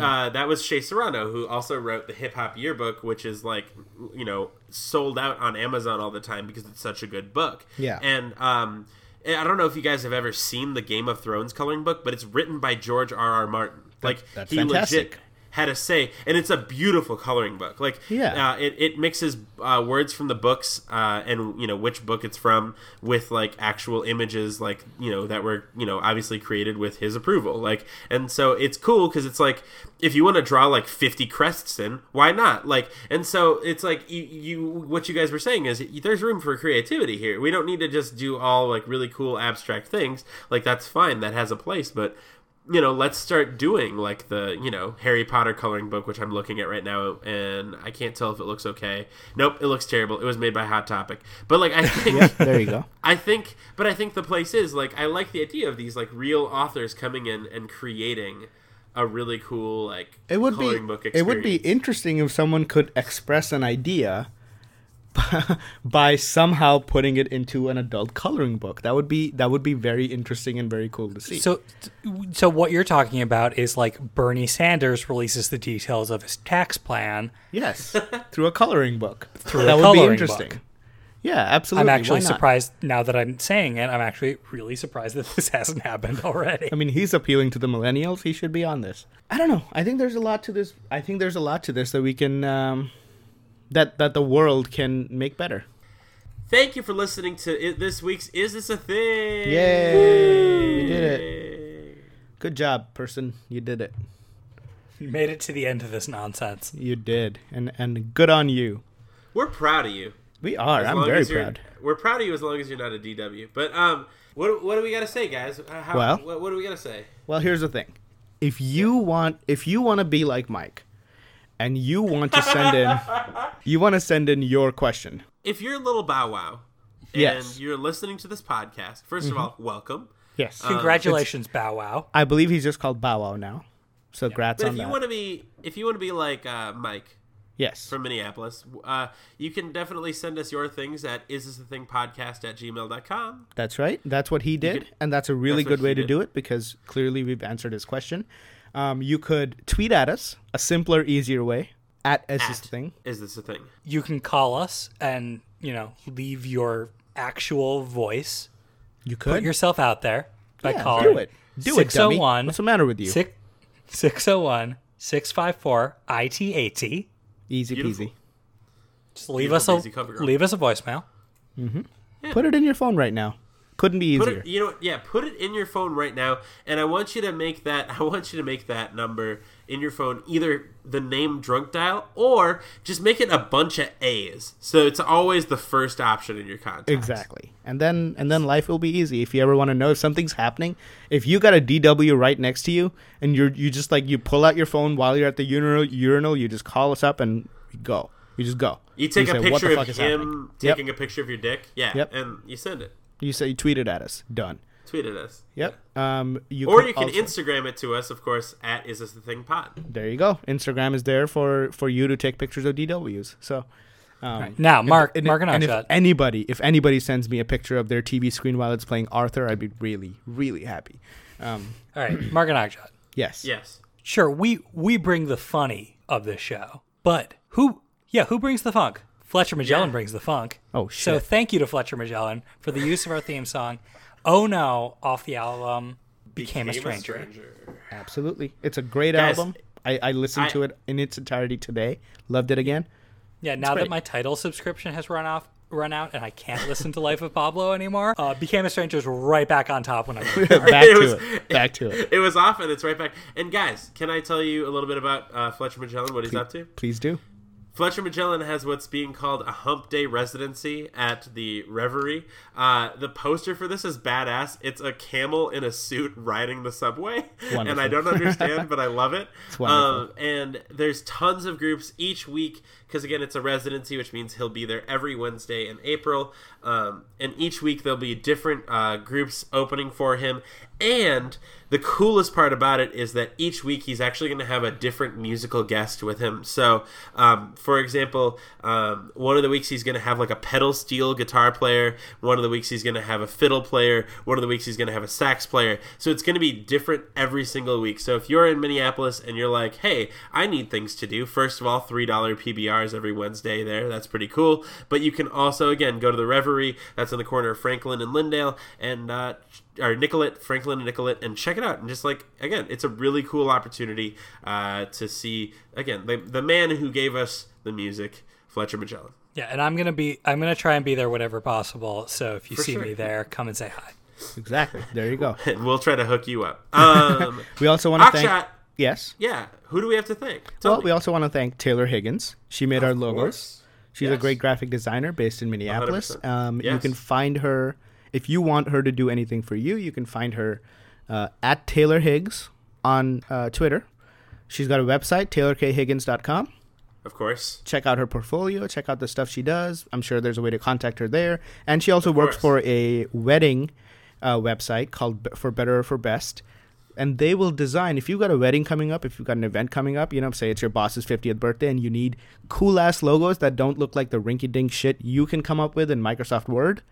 uh, that was Shea Serrano, who also wrote the Hip Hop Yearbook, which is like, you know, sold out on Amazon all the time because it's such a good book. Yeah. and um. I don't know if you guys have ever seen the Game of Thrones coloring book, but it's written by George R. R. Martin. Like that's he fantastic. legit had a say, and it's a beautiful coloring book. Like, Yeah. uh, it, it mixes uh, words from the books uh, and you know which book it's from with like actual images, like you know that were you know obviously created with his approval. Like, and so it's cool because it's like if you want to draw like fifty crests in, why not? Like, and so it's like you, you what you guys were saying is there's room for creativity here. We don't need to just do all like really cool abstract things. Like that's fine, that has a place, but you know, let's start doing like the, you know, Harry Potter coloring book, which I'm looking at right now, and I can't tell if it looks okay. Nope, it looks terrible. It was made by Hot Topic. But like I think There you go. I think but I think the place is like I like the idea of these like real authors coming in and creating a really cool like It would be it would be interesting if someone could express an idea by somehow putting it into an adult coloring book. That would be that would be very interesting and very cool to see. So, so what you're talking about is like Bernie Sanders releases the details of his tax plan. yes, through a coloring book. Through that would be interesting. book. Yeah, absolutely. I'm actually surprised now that I'm saying it. I'm actually really surprised that this hasn't happened already. I mean, he's appealing to the millennials. He should be on this. I don't know. I think there's a lot to this. I think there's a lot to this that we can um, that that the world can make better. Thank you for listening to it, this week's Is This a Thing? Yay! We did it. Good job, person. You did it. You made it to the end of this nonsense. You did, and and good on you. We're proud of you. We are. As I'm long very as you're- proud. We're proud of you as long as you're not a DW. But um, what what do we got to say, guys? Uh, How, Well- what, what do we got to say? Well, here's the thing. If you want, if you want to be like Mike, and you want to send in, you want to send in your question. If you're a little Bow Wow, and Yes. Mm-hmm. you're listening to this podcast, 1st of all, welcome. Yes. Congratulations, Bow Wow. I believe he's just called Bow Wow now. So grats But on if you want to be, if you want to be like uh, Mike yes. from Minneapolis, uh, you can definitely send us your things at is this a thing podcast at gmail.com. That's right. That's what he did, could- and that's a really that's good way to did. do it because clearly we've answered his question. Um, you could tweet at us, a simpler, easier way at is this At thing. Is this a thing? You can call us and you know leave your actual voice. You could. Put yourself out there by Yeah, calling. do it. Do it, dummy. 601 What's the matter with you? Six- 601 654 ITAT. Easy Beautiful. peasy. Just leave Beautiful, us a Daisy Cover Girl. leave us a voicemail. Put it in your phone right now. Couldn't be easier. it, you know, yeah, put it in your phone right now, and I want you to make that. I want you to make that number in your phone either the name drunk dial or just make it a bunch of A's, so it's always the first option in your contact. Exactly. And then and then life will be easy. If you ever want to know if something's happening, if you got a DW right next to you and you're you just like you pull out your phone while you're at the urinal urinal, you just call us up and go. You just go. You take a say, picture of him happening?" Yep. taking a picture of your dick, yeah, Yep. and you send it. You say you tweet it at us. Done. Tweeted at us. Yep. Um you Or could you can also- Instagram it to us, of course, at is this the thing pod. There you go. Instagram is there for for you to take pictures of DWs. So um, Now, Mark, and, Mark and and if Akshat. anybody if anybody sends me a picture of their TV screen while it's playing Arthur, I'd be really really happy. Um, All right, Mark and Akshat. yes. Yes. Sure, we we bring the funny of this show, but who? Yeah, who brings the funk? Fletcher Magellan Yeah. brings the funk. Oh, So thank you to Fletcher Magellan for the use of our theme song. Oh no, off the album Became, a Stranger. Absolutely. It's a great Guys, album. I, I listened I- to it in its entirety today. Loved it again. Yeah, now that my Tidal subscription has run off run out and I can't listen to Life of Pablo anymore, uh, Became a Stranger is right back on top when I Back It to was- it. Back to it. It was off and it's right back. And guys, can I tell you a little bit about uh, Fletcher Magellan? What he's up to? Please do. Fletcher Magellan has what's being called a hump day residency at the Reverie. Uh, the poster for this is badass. It's a camel in a suit riding the subway, and I don't understand, but I love it. Um, and there's tons of groups each week because again, it's a residency, which means he'll be there every Wednesday in April. Um, and each week there'll be different uh, groups opening for him. And the coolest part about it is that each week he's actually going to have a different musical guest with him. So, um, for example, um, one of the weeks he's going to have like a pedal steel guitar player. One of the weeks he's going to have a fiddle player. One of the weeks he's going to have a sax player. So it's going to be different every single week. So if you're in Minneapolis and you're like, hey, I need things to do, first of all, $3 PBRs every Wednesday there. That's pretty cool. But you can also, again, go to the Reverie. That's in the corner of Franklin and Lyndale. And, uh, or Nicollet, Franklin and Nicollet, and check it out. And just like again, it's a really cool opportunity uh, to see again the the man who gave us the music, Fletcher Magellan. Yeah, and I'm gonna be I'm gonna try and be there whenever possible. So if you For see sure. me there, come and say hi. Exactly. There you go. And we'll try to hook you up. Um, We also want to thank. Yes. yeah. Who do we have to thank? Tell Well, me. we also want to thank Taylor Higgins. She made our logos. course. She's a great graphic designer based in Minneapolis. 100%. Um, You can find her if you want her to do anything for you. You can find her uh, at Taylor Higgs on uh, Twitter. She's got a website, taylorkhiggins.com. of course. Check out her portfolio. Check out the stuff she does. I'm sure there's a way to contact her there. And she also works course. for a wedding uh, website called B- For Better or For Best. And they will design, if you've got a wedding coming up, if you've got an event coming up, you know, say it's your boss's 50th birthday and you need cool ass logos that don't look like the rinky dink shit you can come up with in Microsoft Word,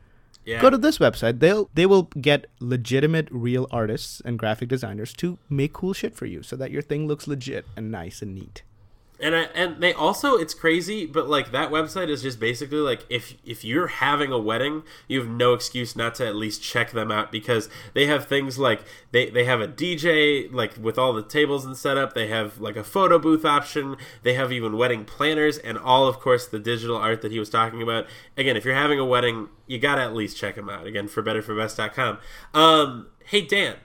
Yeah. go to this website. They'll they will get legitimate real artists and graphic designers to make cool shit for you so that your thing looks legit and nice and neat. And I, and they also it's crazy but like that website is just basically like if if you're having a wedding you have no excuse not to at least check them out because they have things like they they have a dj like with all the tables and setup. They have like a photo booth option. They have even wedding planners and all of course the digital art that he was talking about. Again if you're having a wedding you gotta at least check them out. Again for betterforbest.com um hey dan.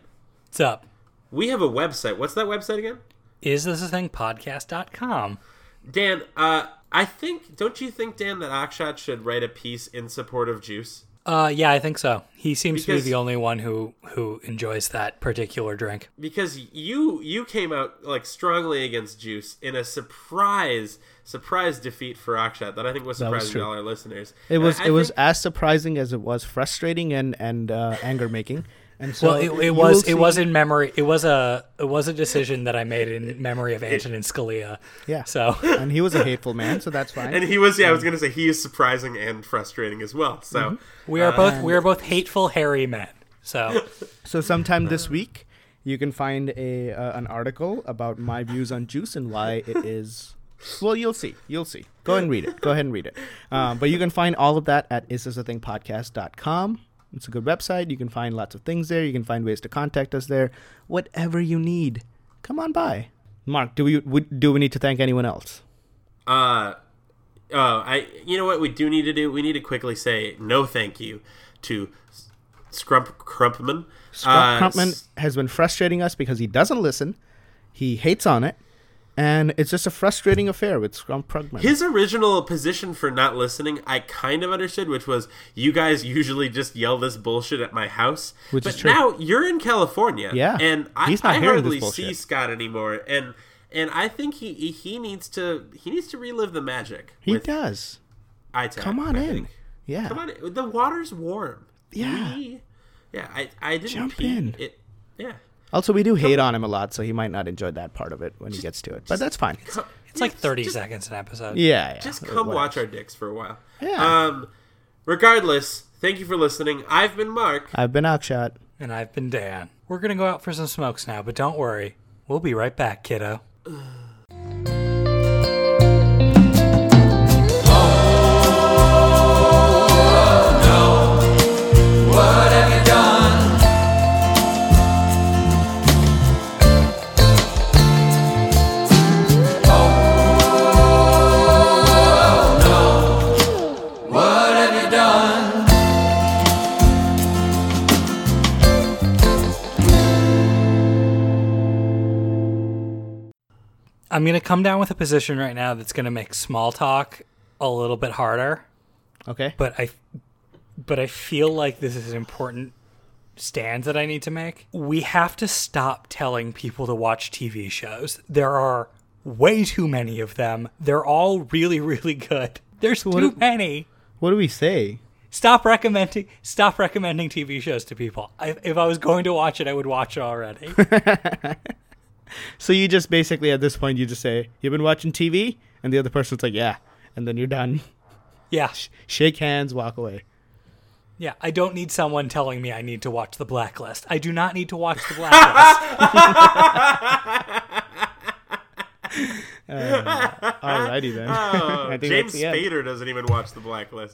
What's up? we have a website. What's that website again Is this a thing? Podcast.com. Dan, uh, I think, don't you think, Dan, that Akshat should write a piece in support of Juice? Uh, yeah, I think so. He seems to be the only one who who enjoys that particular drink. Because you you came out like strongly against Juice in a surprise surprise defeat for Akshat that I think was That was surprising to all our listeners. It was I it was as surprising as it was frustrating and and uh, anger making. And so Well, it, it was will it was in memory. It was a it was a decision that I made in memory of Antonin Scalia. yeah. So and he was a hateful man, so that's fine. and he was yeah I was gonna say he is surprising and frustrating as well. So Mm-hmm. we are both we are both hateful, hairy men. So So sometime this week, you can find a uh, an article about my views on juice and why it is. Well, you'll see. You'll see. Go ahead and read it. Go ahead and read it. Um, but you can find all of that at isthisathingpodcast.com. It's a good website. You can find lots of things there. You can find ways to contact us there. Whatever you need, come on by. Mark, do we do we need to thank anyone else? Uh, oh, I. You know what we do need to do? We need to quickly say no, thank you to Scrump Crumpman. Scrump Uh, Crumpman has been frustrating us because he doesn't listen. He hates on it. And it's just a frustrating affair with Scrump Krugman. His original position for not listening, I kind of understood, which was you guys usually just yell this bullshit at my house. Which but is true. now you're in California, Yeah. and I, not I hardly see Scott anymore, and and I think he he needs to he needs to relive the magic. he does. iTag, Come on I in. think. Yeah. Come on, in. the water's warm. Yeah. We- yeah. I I didn't Jump pee. in. It, yeah. Also, we do hate on him a lot, so he might not enjoy that part of it when he gets to it. But that's fine. Co- it's like yeah, thirty just- seconds an episode. Yeah, yeah. Just come watch our dicks for a while. Yeah. Um. Regardless, thank you for listening. I've been Mark. I've been Akshat. And I've been Dan. We're gonna go out for some smokes now, but don't worry, we'll be right back, kiddo. I'm going to come down with a position right now that's going to make small talk a little bit harder, Okay. but I but I feel like this is an important stand that I need to make. We have to stop telling people to watch TV shows. There are way too many of them. They're all really really good. There's what too do- many. What do we say? Stop recommending stop recommending TV shows to people. I, if I was going to watch it, I would watch it already. So you just basically at this point you just say you've been watching TV, and the other person's like, yeah, and then you're done. yeah. Shake hands, walk away. Yeah, I don't need someone telling me I need to watch The Blacklist. I do not need to watch The Blacklist. Uh, Alrighty then. Oh, I think James that's the end. Spader doesn't even watch The Blacklist.